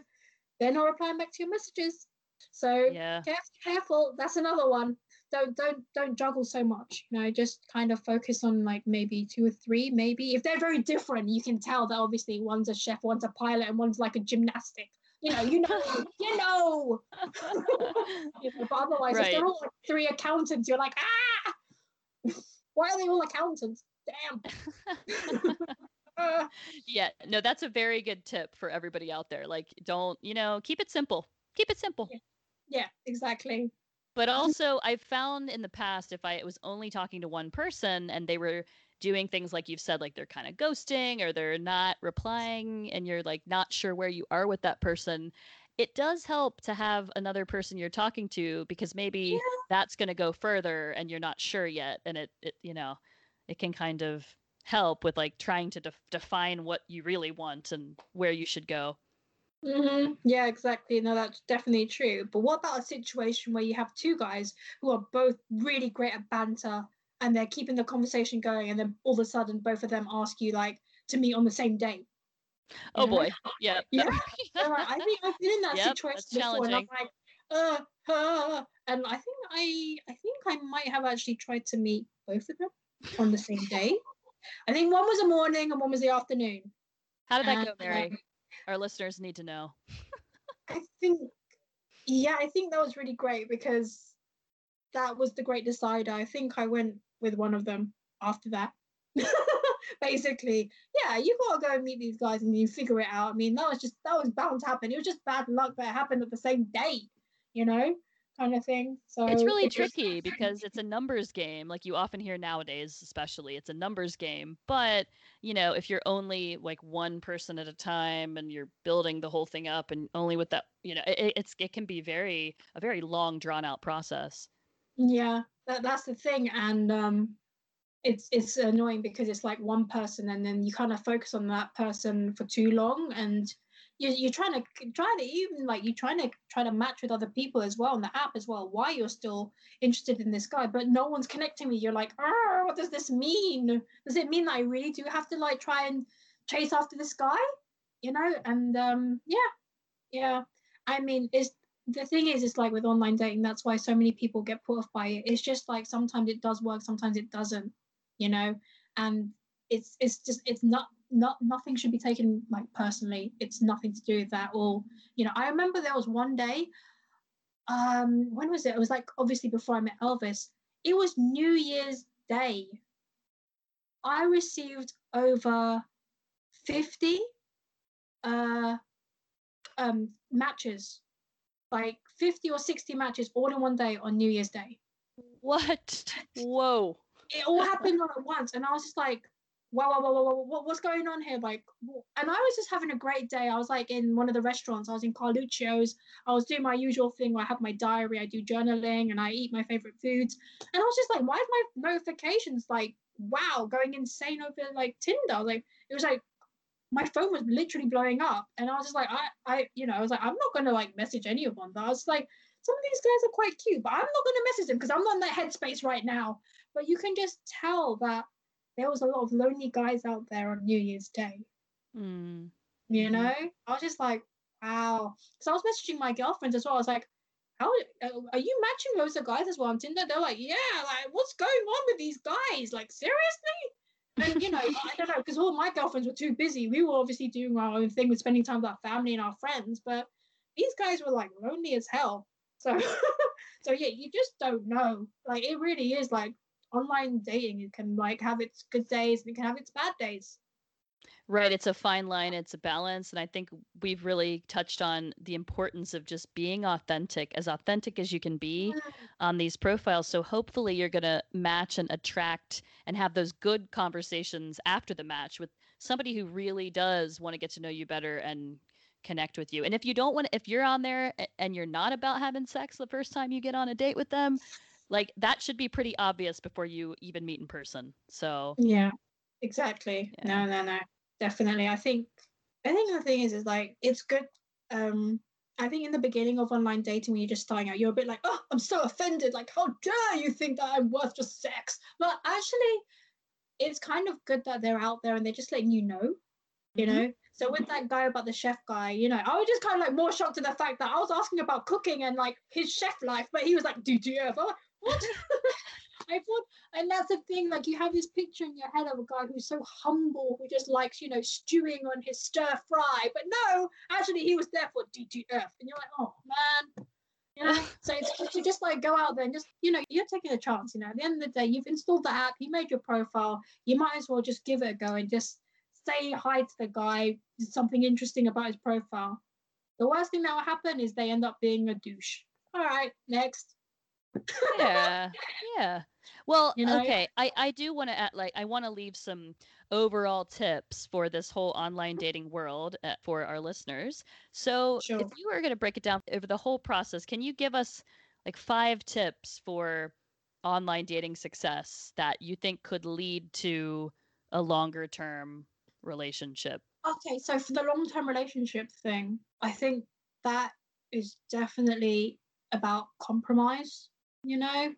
they're not replying back to your messages. So Yeah. careful, careful. That's another one. Don't don't don't juggle so much. You know, just kind of focus on like maybe two or three. Maybe if they're very different, you can tell that obviously one's a chef, one's a pilot, and one's like a gymnastic. You know, you know, you know. You know, but otherwise, if Right. they're all like three accountants, you're like, ah, why are they all accountants? Damn. Ah. yeah. No, that's a very good tip for everybody out there. Like, don't you know, keep it simple. Keep it simple. yeah, exactly. But mm-hmm. also, I've found in the past if I was only talking to one person and they were doing things like you've said, like they're kind of ghosting or they're not replying and you're like not sure where you are with that person, it does help to have another person you're talking to because maybe Yeah. that's going to go further and you're not sure yet. And it, it, you know, it can kind of help with like trying to def- define what you really want and where you should go. Hmm Yeah, exactly. No, that's definitely true. But what about a situation where you have two guys who are both really great at banter and they're keeping the conversation going, and then all of a sudden both of them ask you like to meet on the same date? Oh know? boy. Yeah. Yeah. I think I've been in that Yep, situation before, and I'm like, uh, uh, and I think I, I think I might have actually tried to meet both of them on the same day. I think one was a morning and one was the afternoon. How did that And, go, Mary? um, Our listeners need to know. I think, yeah, I think that was really great because that was the great decider. I think I went with one of them after that. Basically, yeah, you gotta go and meet these guys and you figure it out. I mean, that was just that was bound to happen. It was just bad luck that it happened at the same day, you know, kind of thing. So It's really it tricky because it's a numbers game, like you often hear nowadays, especially. It's a numbers game. But, you know, if you're only like one person at a time and you're building the whole thing up and only with that, you know, it, it's it can be very a very long drawn out process. Yeah, that, that's the thing, and um, it's it's annoying because it's like one person, and then you kind of focus on that person for too long, and you you're trying to try to even like you're trying to try to match with other people as well on the app as well. Why you're still interested in this guy, but no one's connecting me. You're like, oh, what does this mean? Does it mean that I really do have to like try and chase after this guy? You know, and um, yeah, yeah. I mean, it's the thing is, it's like with online dating, that's why so many people get put off by it. It's just like sometimes it does work, sometimes it doesn't, you know, and it's it's just it's not not nothing should be taken like personally. It's nothing to do with that or you know. I remember there was one day, um, when was it? It was like obviously before I met Elvis. It was New Year's Day. I received over 50 uh, um, matches, like 50 or 60 matches all in one day on New Year's Day. What? Whoa. It all happened all at once. And I was just like, wow, wow, wow, wow, wow, what, what's going on here? Like, and I was just having a great day. I was like in one of the restaurants. I was in Carluccio's. I was doing my usual thing where I have my diary, I do journaling, and I eat my favorite foods. And I was just like, why is my notifications like, wow, going insane over like Tinder? Like, it was like my phone was literally blowing up, and I was just like, I, I, you know, I was like, I'm not gonna like message anyone. But I was like, some of these guys are quite cute, but I'm not gonna message them because I'm not in that headspace right now. But you can just tell that there was a lot of lonely guys out there on New Year's Day. Mm. You know, I was just like, wow. So I was messaging my girlfriends as well. I was like, how uh, are you matching loads of guys as well on Tinder? They're like, yeah, like what's going on with these guys? Like seriously? And you know, I don't know, because all my girlfriends were too busy. We were obviously doing our own thing with spending time with our family and our friends, but these guys were like lonely as hell. So, so yeah, you just don't know. Like it really is like online dating. It can like have its good days and it can have its bad days. Right it's a fine line it's a balance and i think we've really touched on the importance of just being authentic as authentic as you can be on these profiles. So hopefully you're going to match and attract and have those good conversations after the match with somebody who really does want to get to know you better and connect with you. And if you don't want if you're on there and you're not about having sex the first time you get on a date with them like that should be pretty obvious before you even meet in person so yeah exactly yeah. no no no definitely i think i think the thing is is like it's good um i think in the beginning of online dating when you're just starting out you're a bit like oh i'm so offended like how dare you think that i'm worth just sex but actually it's kind of good that they're out there and they're just letting you know you mm-hmm. know so with that guy about the chef guy, you know, I was just kind of like more shocked at the fact that I was asking about cooking and like his chef life, but he was like, DTF. I'm like, what? I thought, and that's the thing, like you have this picture in your head of a guy who's so humble, who just likes, you know, stewing on his stir fry. But no, actually, he was there for DTF. And you're like, oh man. You know, so it's just, to just like go out there and just, you know, you're taking a chance. You know, at the end of the day, you've installed the app, you made your profile, you might as well just give it a go and just say hi to the guy, something interesting about his profile. The worst thing that will happen is they end up being a douche. All right, next yeah yeah well you know? okay i i do want to add like i want to leave some overall tips for this whole online dating world uh, for our listeners so sure. if you were going to break it down over the whole process can you give us like five tips for online dating success that you think could lead to a longer term relationship okay so for the long term relationship thing i think that is definitely about compromise you know?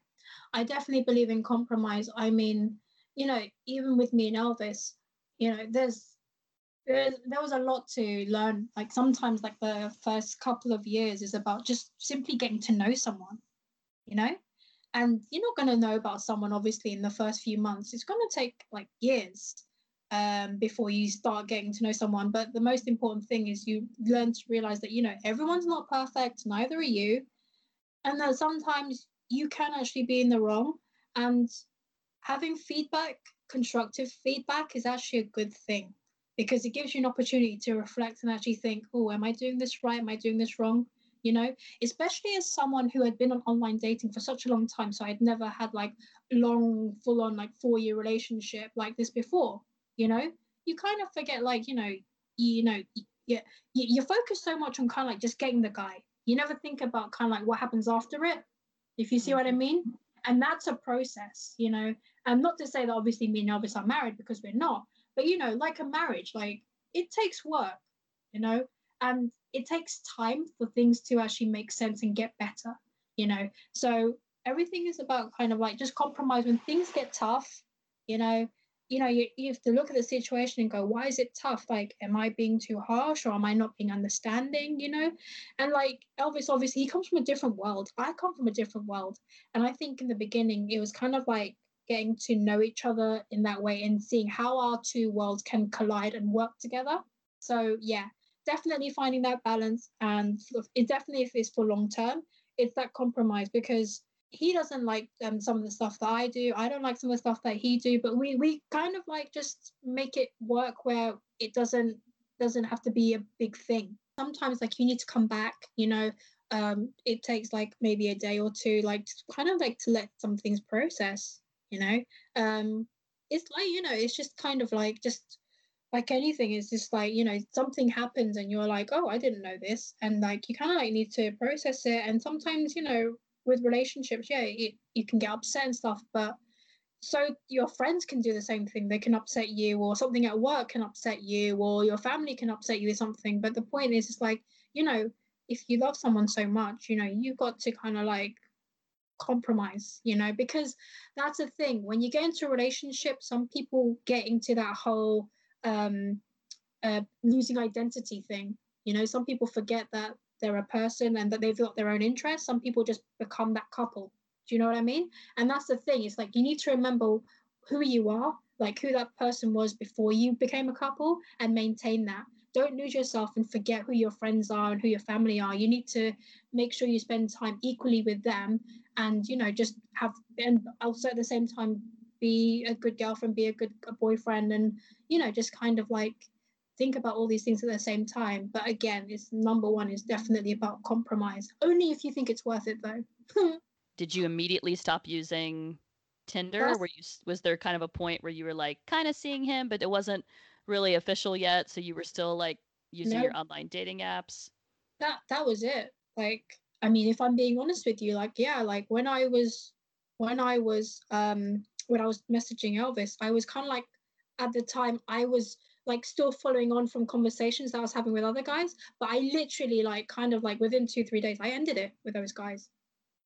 I definitely believe in compromise. I mean you know even with me and elvis you know there's there, there was a lot to learn. Like sometimes like the first couple of years is about just simply getting to know someone you know? And you're not going to know about someone obviously in the first few months. It's going to take like years um, before you start getting to know someone. But the most important thing is you learn to realize that you know everyone's not perfect neither are you. And that sometimes you can actually be in the wrong. And having feedback, constructive feedback, is actually a good thing because it gives you an opportunity to reflect and actually think, oh, am I doing this right? Am I doing this wrong? You know, especially as someone who had been on online dating for such a long time. So I'd never had like long, full on, like four year relationship like this before. You know, you kind of forget, like, you know, you, you know, yeah, you, you focus so much on kind of like just getting the guy. You never think about kind of like what happens after it if you see what I mm-hmm. mean. And that's a process, you know. And not to say that obviously me and Elvis are married because we're not, but you know, like a marriage, like it takes work, you know, and it takes time for things to actually make sense and get better, you know. So everything is about kind of like just compromise when things get tough, you know, you know, you, you have to look at the situation and go, why is it tough? Like, am I being too harsh or am I not being understanding? You know, and like Elvis, obviously, he comes from a different world. I come from a different world. And I think in the beginning, it was kind of like getting to know each other in that way and seeing how our two worlds can collide and work together. So, yeah, definitely finding that balance. And it definitely, if it's for long term, it's that compromise because he doesn't like um, some of the stuff that I do. I don't like some of the stuff that he do, but we we kind of like just make it work where it doesn't doesn't have to be a big thing. Sometimes like you need to come back, you know, um, it takes like maybe a day or two, like kind of like to let some things process, you know. Um, it's like you know, it's just kind of like just like anything it's just like you know something happens and you're like oh i didn't know this and like you kind of like need to process it and sometimes you know with relationships yeah it, you can get upset and stuff but so your friends can do the same thing. They can upset you or something at work can upset you or your family can upset you with something. But the point is it's like you know if you love someone so much you know you've got to kind of like compromise you know because that's the thing. When you get into a relationship some people get into that whole um, uh, losing identity thing. You know, some people forget that they're a person and that they've got their own interests. Some people just become that couple. Do you know what I mean? And that's the thing. It's like you need to remember who you are, like who that person was before you became a couple, and maintain that. Don't lose yourself and forget who your friends are and who your family are. You need to make sure you spend time equally with them, and you know, just have and also at the same time be a good girlfriend, be a good a boyfriend, and you know, just kind of like think about all these things at the same time. But again, it's number one is definitely about compromise. Only if you think it's worth it, though. Did you immediately stop using Tinder? That's... Were you was there kind of a point where you were like kind of seeing him, but it wasn't really official yet, so you were still like using your online dating apps? That that was it. Like, I mean, if I'm being honest with you, like, yeah, like when I was when I was um when I was messaging Elvis, I was kind of like at the time I was like still following on from conversations that I was having with other guys, but I literally like kind of like within two three days I ended it with those guys.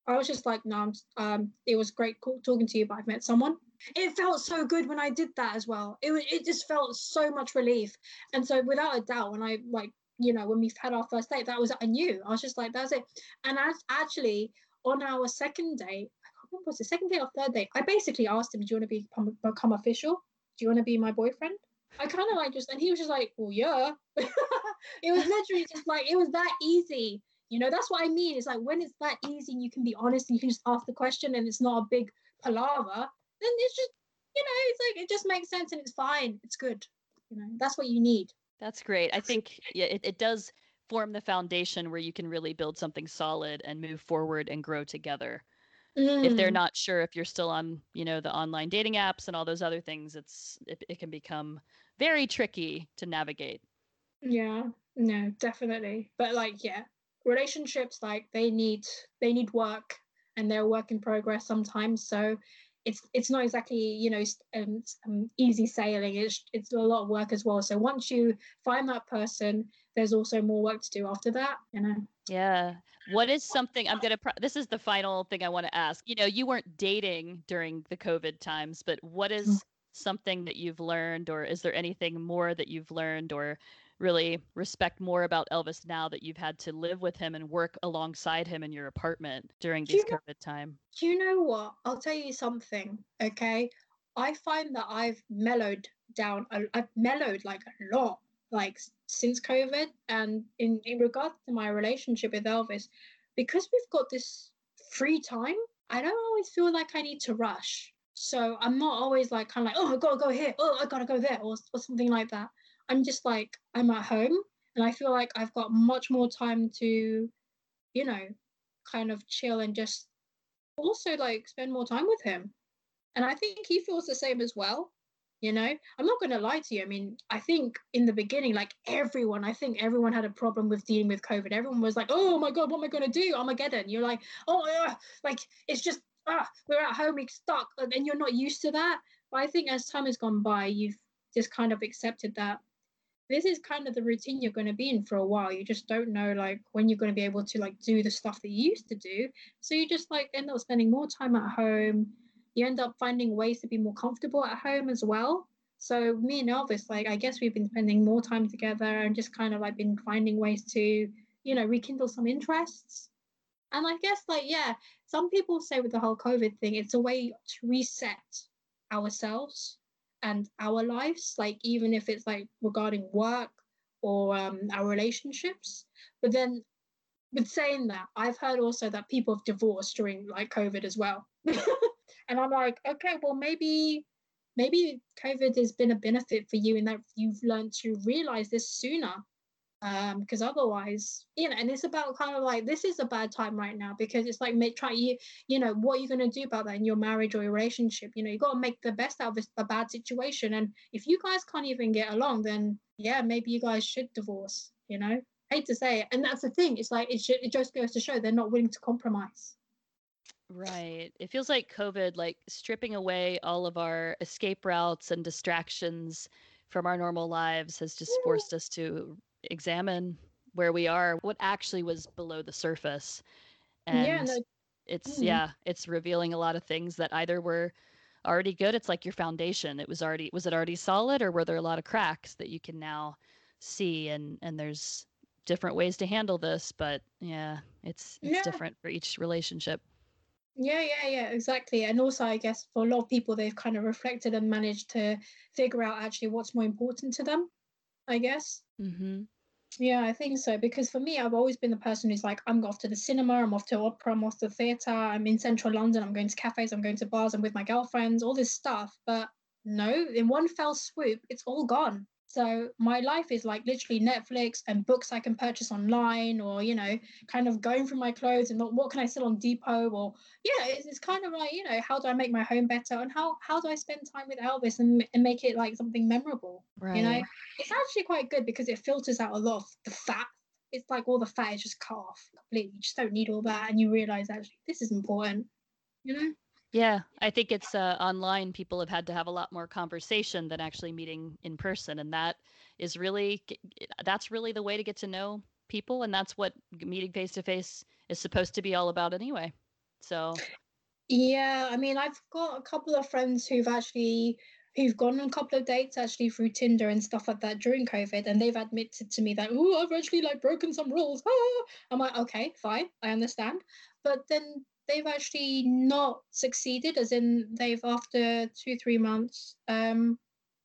I was just like, no, um, it was great talking to you, but I've met someone. It felt so good when I did that as well. It it just felt so much relief, and so without a doubt, when I like you know when we've had our first date, that was I knew I was just like that's it. And as actually on our second date, I was the second day or third day, I basically asked him, "Do you want to be become official?" do you want to be my boyfriend? I kind of like just, and he was just like, well, yeah. it was literally just like, it was that easy. You know, that's what I mean. It's like when it's that easy and you can be honest and you can just ask the question and it's not a big palaver, then it's just, you know, it's like, it just makes sense and it's fine. It's good. You know, that's what you need. That's great. I think yeah, it, it does form the foundation where you can really build something solid and move forward and grow together mm. if they're mm. not sure if you're still on you know the online dating apps and all those other things it's it, it can become very tricky to navigate. Yeah no definitely. But like yeah relationships like they need they need work and they're a work in progress sometimes. So it's it's not exactly you know um, um, easy sailing. It's it's a lot of work as well. So once you find that person there's also more work to do after that you know? Yeah. What is something i'm gonna pro- this is the final thing i want to ask. You know you weren't dating during the covid times but what is mm. Something that you've learned or is there anything more that you've learned or really respect more about elvis now that you've had to live with him and work alongside him in your apartment during this covid know, time do you know what i'll tell you something okay i find that i've mellowed down i've mellowed like a lot like since COVID. And in, in regards to my relationship with Elvis, because we've got this free time, I don't always feel like I need to rush. So I'm not always like kind of like, oh, I gotta go here, oh, I gotta go there, or, or something like that. I'm just like, I'm at home and I feel like I've got much more time to, you know, kind of chill and just also like spend more time with him. And I think he feels the same as well you know? I'm not going to lie to you i mean i think in the beginning like everyone i think everyone had a problem with dealing with covid. Everyone was like oh my god what am i going to do? Armageddon. You're like oh yeah like it's just ah we're at home we're stuck and you're not used to that but i think as time has gone by you've just kind of accepted that this is kind of the routine you're going to be in for a while you just don't know like when you're going to be able to like do the stuff that you used to do so you just like end up spending more time at home you end up finding ways to be more comfortable at home as well. So me and Elvis, like I guess we've been spending more time together and just kind of like been finding ways to, you know, rekindle some interests. And I guess like yeah, some people say with the whole COVID thing, it's a way to reset ourselves and our lives, like even if it's like regarding work or um, our relationships. But then with saying that, I've heard also that people have divorced during like COVID as well. and I'm like, okay, well maybe maybe COVID has been a benefit for you in that you've learned to realize this sooner. Um, because otherwise, you know, and it's about kind of like this is a bad time right now because it's like make try you, you know, what are you gonna do about that in your marriage or your relationship? You know, you gotta make the best out of this, a bad situation. And if you guys can't even get along, then yeah, maybe you guys should divorce, you know. hate to say it. And that's the thing, it's like it should it just goes to show they're not willing to compromise. Right. It feels like COVID, like stripping away all of our escape routes and distractions from our normal lives, has just forced us to examine where we are, what actually was below the surface. And yeah, no, it's, mm. yeah, it's revealing a lot of things that either were already good. It's like your foundation. It was already, was it already solid or were there a lot of cracks that you can now see? And, and there's different ways to handle this, but yeah, it's, it's Yeah. different for each relationship. Yeah, yeah, yeah, exactly. And also, I guess for a lot of people, they've kind of reflected and managed to figure out actually what's more important to them, I guess. Mm-hmm. Yeah, I think so. Because for me, I've always been the person who's like, I'm off to the cinema, I'm off to opera, I'm off to theatre, I'm in central London, I'm going to cafes, I'm going to bars, I'm with my girlfriends, all this stuff. But no, in one fell swoop, it's all gone. So my life is like literally Netflix and books I can purchase online, or you know, kind of going through my clothes and what can I sell on Depop, or yeah, it's, it's kind of like you know, how do I make my home better, and how how do I spend time with Elvis and, and make it like something memorable, Right. you know? it's actually quite good because it filters out a lot of the fat. It's like all the fat is just cut off completely. You just don't need all that, and you realize actually this is important. You know? Yeah, I think it's uh, online. People have had to have a lot more conversation than actually meeting in person, and that is really that's really the way to get to know people, and that's what meeting face to face is supposed to be all about anyway. So, Yeah, I mean, I've got a couple of friends who've actually who've gone on a couple of dates actually through Tinder and stuff like that during COVID, and they've admitted to me that oh, I've actually like broken some rules. Ah! I'm like, okay, fine, I understand, but then they've actually not succeeded, as in they've after two three months, um,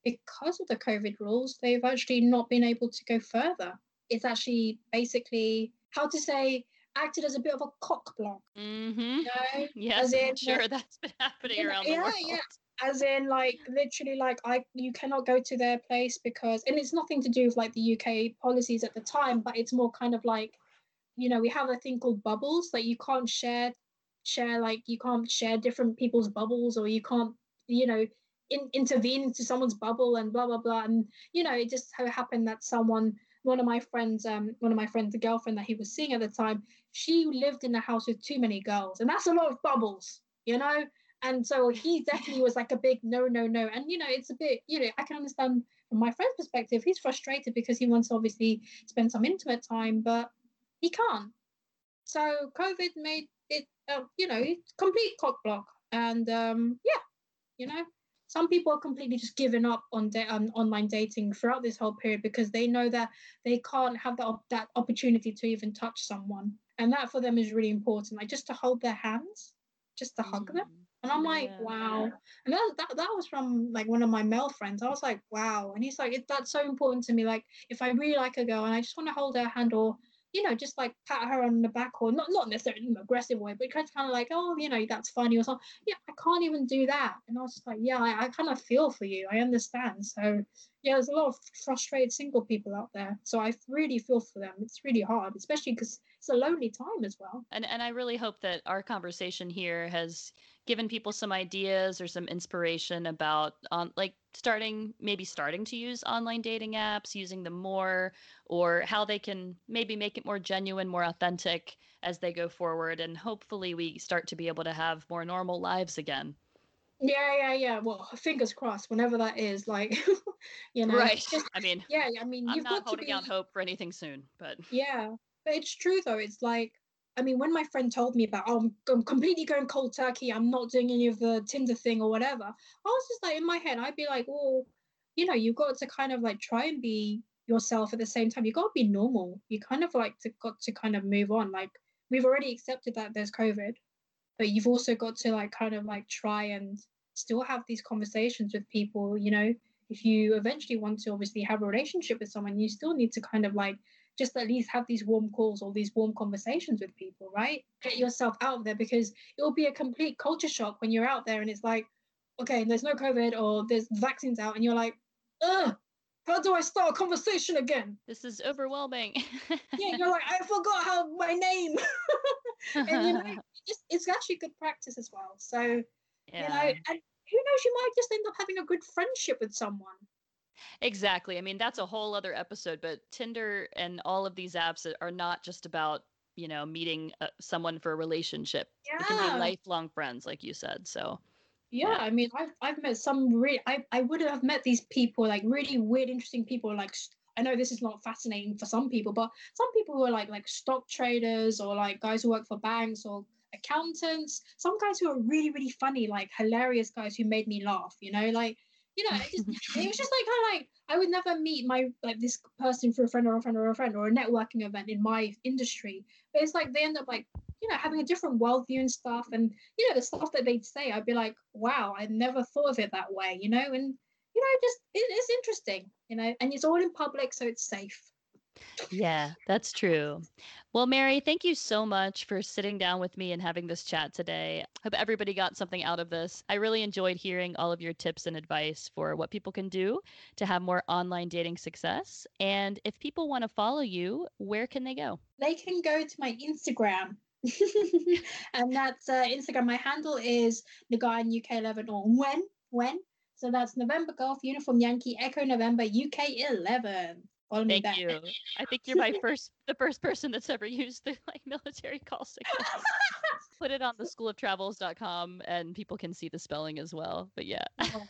because of the COVID rules, they've actually not been able to go further. It's actually basically how to say acted as a bit of a cock block, mm-hmm. you know? yes, as I'm in, sure that's been happening around the yeah, world. yeah. as in like literally like i you cannot go to their place because and it's nothing to do with like the uk policies at the time but it's more kind of like you know we have a thing called bubbles that you can't share share like you can't share different people's bubbles or you can't you know in, intervene into someone's bubble and blah blah blah and you know it just so happened that someone one of my friends um one of my friends the girlfriend that he was seeing at the time she lived in a house with too many girls and that's a lot of bubbles you know and so he definitely was like a big no, no, no. And you know, it's a bit, you know, I can understand from my friend's perspective, he's frustrated because he wants to obviously spend some intimate time, but he can't. So COVID made uh, you know, complete cock block. And um, yeah, you know, some people are completely just giving up on da- on online dating throughout this whole period because they know that they can't have that op- that opportunity to even touch someone, and that for them is really important. Like just to hold their hands, just to hug them. Mm, And I'm like, Yeah. wow. And that, that that was from like one of my male friends. I was like, wow. And he's like, it, that's so important to me. Like, if I really like a girl and I just want to hold her hand or, you know, just like pat her on the back or not not necessarily in an aggressive way, but kind of like, oh, you know, that's funny or something. Yeah, I can't even do that. And I was just like, yeah, I, I kind of feel for you. I understand. So yeah, there's a lot of frustrated single people out there. So I really feel for them. It's really hard, especially because it's a lonely time as well. And and I really hope that our conversation here has given people some ideas or some inspiration about on like starting maybe starting to use online dating apps, using them more, or how they can maybe make it more genuine, more authentic as they go forward. And hopefully we start to be able to have more normal lives again. Yeah, yeah, yeah. Well, fingers crossed. Whenever that is, like, you know, right. Just I mean, yeah. I mean, I'm you've not got to holding be. out hope for anything soon, but Yeah, but it's true though. It's like, I mean, when my friend told me about, oh, I'm, I'm completely going cold turkey. I'm not doing any of the Tinder thing or whatever. I was just like, in my head, I'd be like, well, you know, you've got to kind of like try and be yourself at the same time. You've got to be normal. You kind of like to got to kind of move on. Like we've already accepted that there's COVID, but you've also got to like kind of like try and still have these conversations with people. You know, if you eventually want to obviously have a relationship with someone, you still need to kind of like just at least have these warm calls or these warm conversations with people, right? Get yourself out there because it will be a complete culture shock when you're out there and it's like, okay, there's no COVID or there's vaccines out, and you're like, ugh, how do I start a conversation again? This is overwhelming. yeah, you're like, I forgot how my name. and you know, it's, it's actually good practice as well. So, yeah. you know, and who knows, you might just end up having a good friendship with someone. Exactly. I mean, that's a whole other episode, but Tinder and all of these apps are not just about, you know, meeting uh, someone for a relationship. Yeah. It can be lifelong friends, like you said. So, yeah, I mean, I've, I've met some really, I, I would have met these people, like really weird, interesting people. Like, I know this is not fascinating for some people, but some people who are like, like stock traders or like guys who work for banks or accountants, some guys who are really, really funny, like hilarious guys who made me laugh, you know, like, you know, it, just, it was just like kind of like I would never meet my like this person for a friend or a friend or a friend or a networking event in my industry. But it's like they end up like you know having a different worldview and stuff, and you know the stuff that they'd say, I'd be like, wow, I never thought of it that way, you know, and you know just it, it's interesting, you know, and it's all in public, so it's safe. Yeah, that's true. Well, Mary, thank you so much for sitting down with me and having this chat today. Hope everybody got something out of this. I really enjoyed hearing all of your tips and advice for what people can do to have more online dating success. And if people want to follow you, where can they go? They can go to my Instagram. and that's uh, Instagram. My handle is Nguyen UK11 or when when. So that's November Golf Uniform Yankee Echo November UK11. Call Thank that. you. I think you're my first, the first person that's ever used the like military call signals. Put it on the schooloftravels.com and people can see the spelling as well. But yeah. Oh,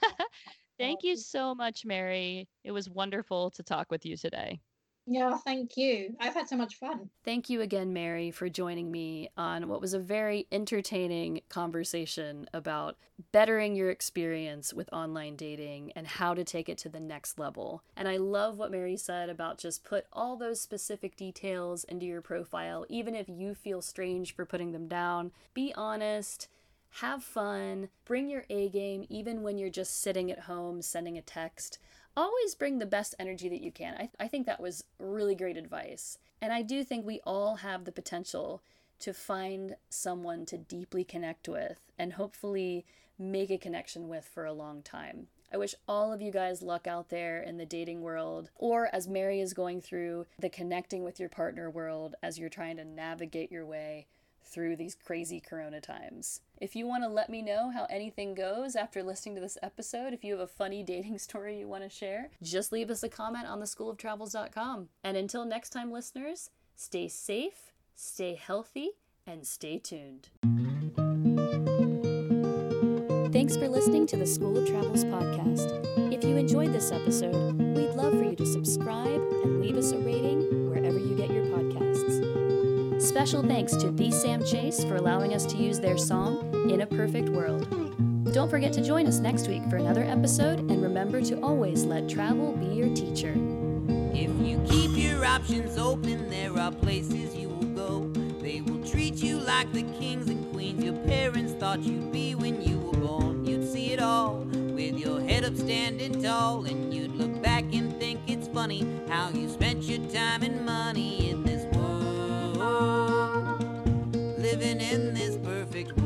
thank you so much, Mary. It was wonderful to talk with you today. Yeah, thank you. I've had so much fun. Thank you again, Mary, for joining me on what was a very entertaining conversation about bettering your experience with online dating and how to take it to the next level. And I love what Mary said about just put all those specific details into your profile, even if you feel strange for putting them down. Be honest have fun, bring your A game even when you're just sitting at home sending a text always bring the best energy that you can. I, I think that was really great advice. And I do think we all have the potential to find someone to deeply connect with and hopefully make a connection with for a long time. I wish all of you guys luck out there in the dating world, or as Mary is going through the connecting with your partner world as you're trying to navigate your way through these crazy corona times. If you want to let me know how anything goes after listening to this episode, if you have a funny dating story you want to share, just leave us a comment on the schooloftravels.com. And until next time, listeners, stay safe, stay healthy, and stay tuned. Thanks for listening to the School of Travels podcast. If you enjoyed this episode, we'd love for you to subscribe and leave us a rating wherever you get your. Special thanks to The Sam Chase for allowing us to use their song, In a Perfect World. Don't forget to join us next week for another episode, and remember to always let travel be your teacher. If you keep your options open, there are places you will go. They will treat you like the kings and queens your parents thought you'd be when you were born. You'd see it all with your head up standing tall, and you'd look back and think it's funny how you spent your time and money in this perfect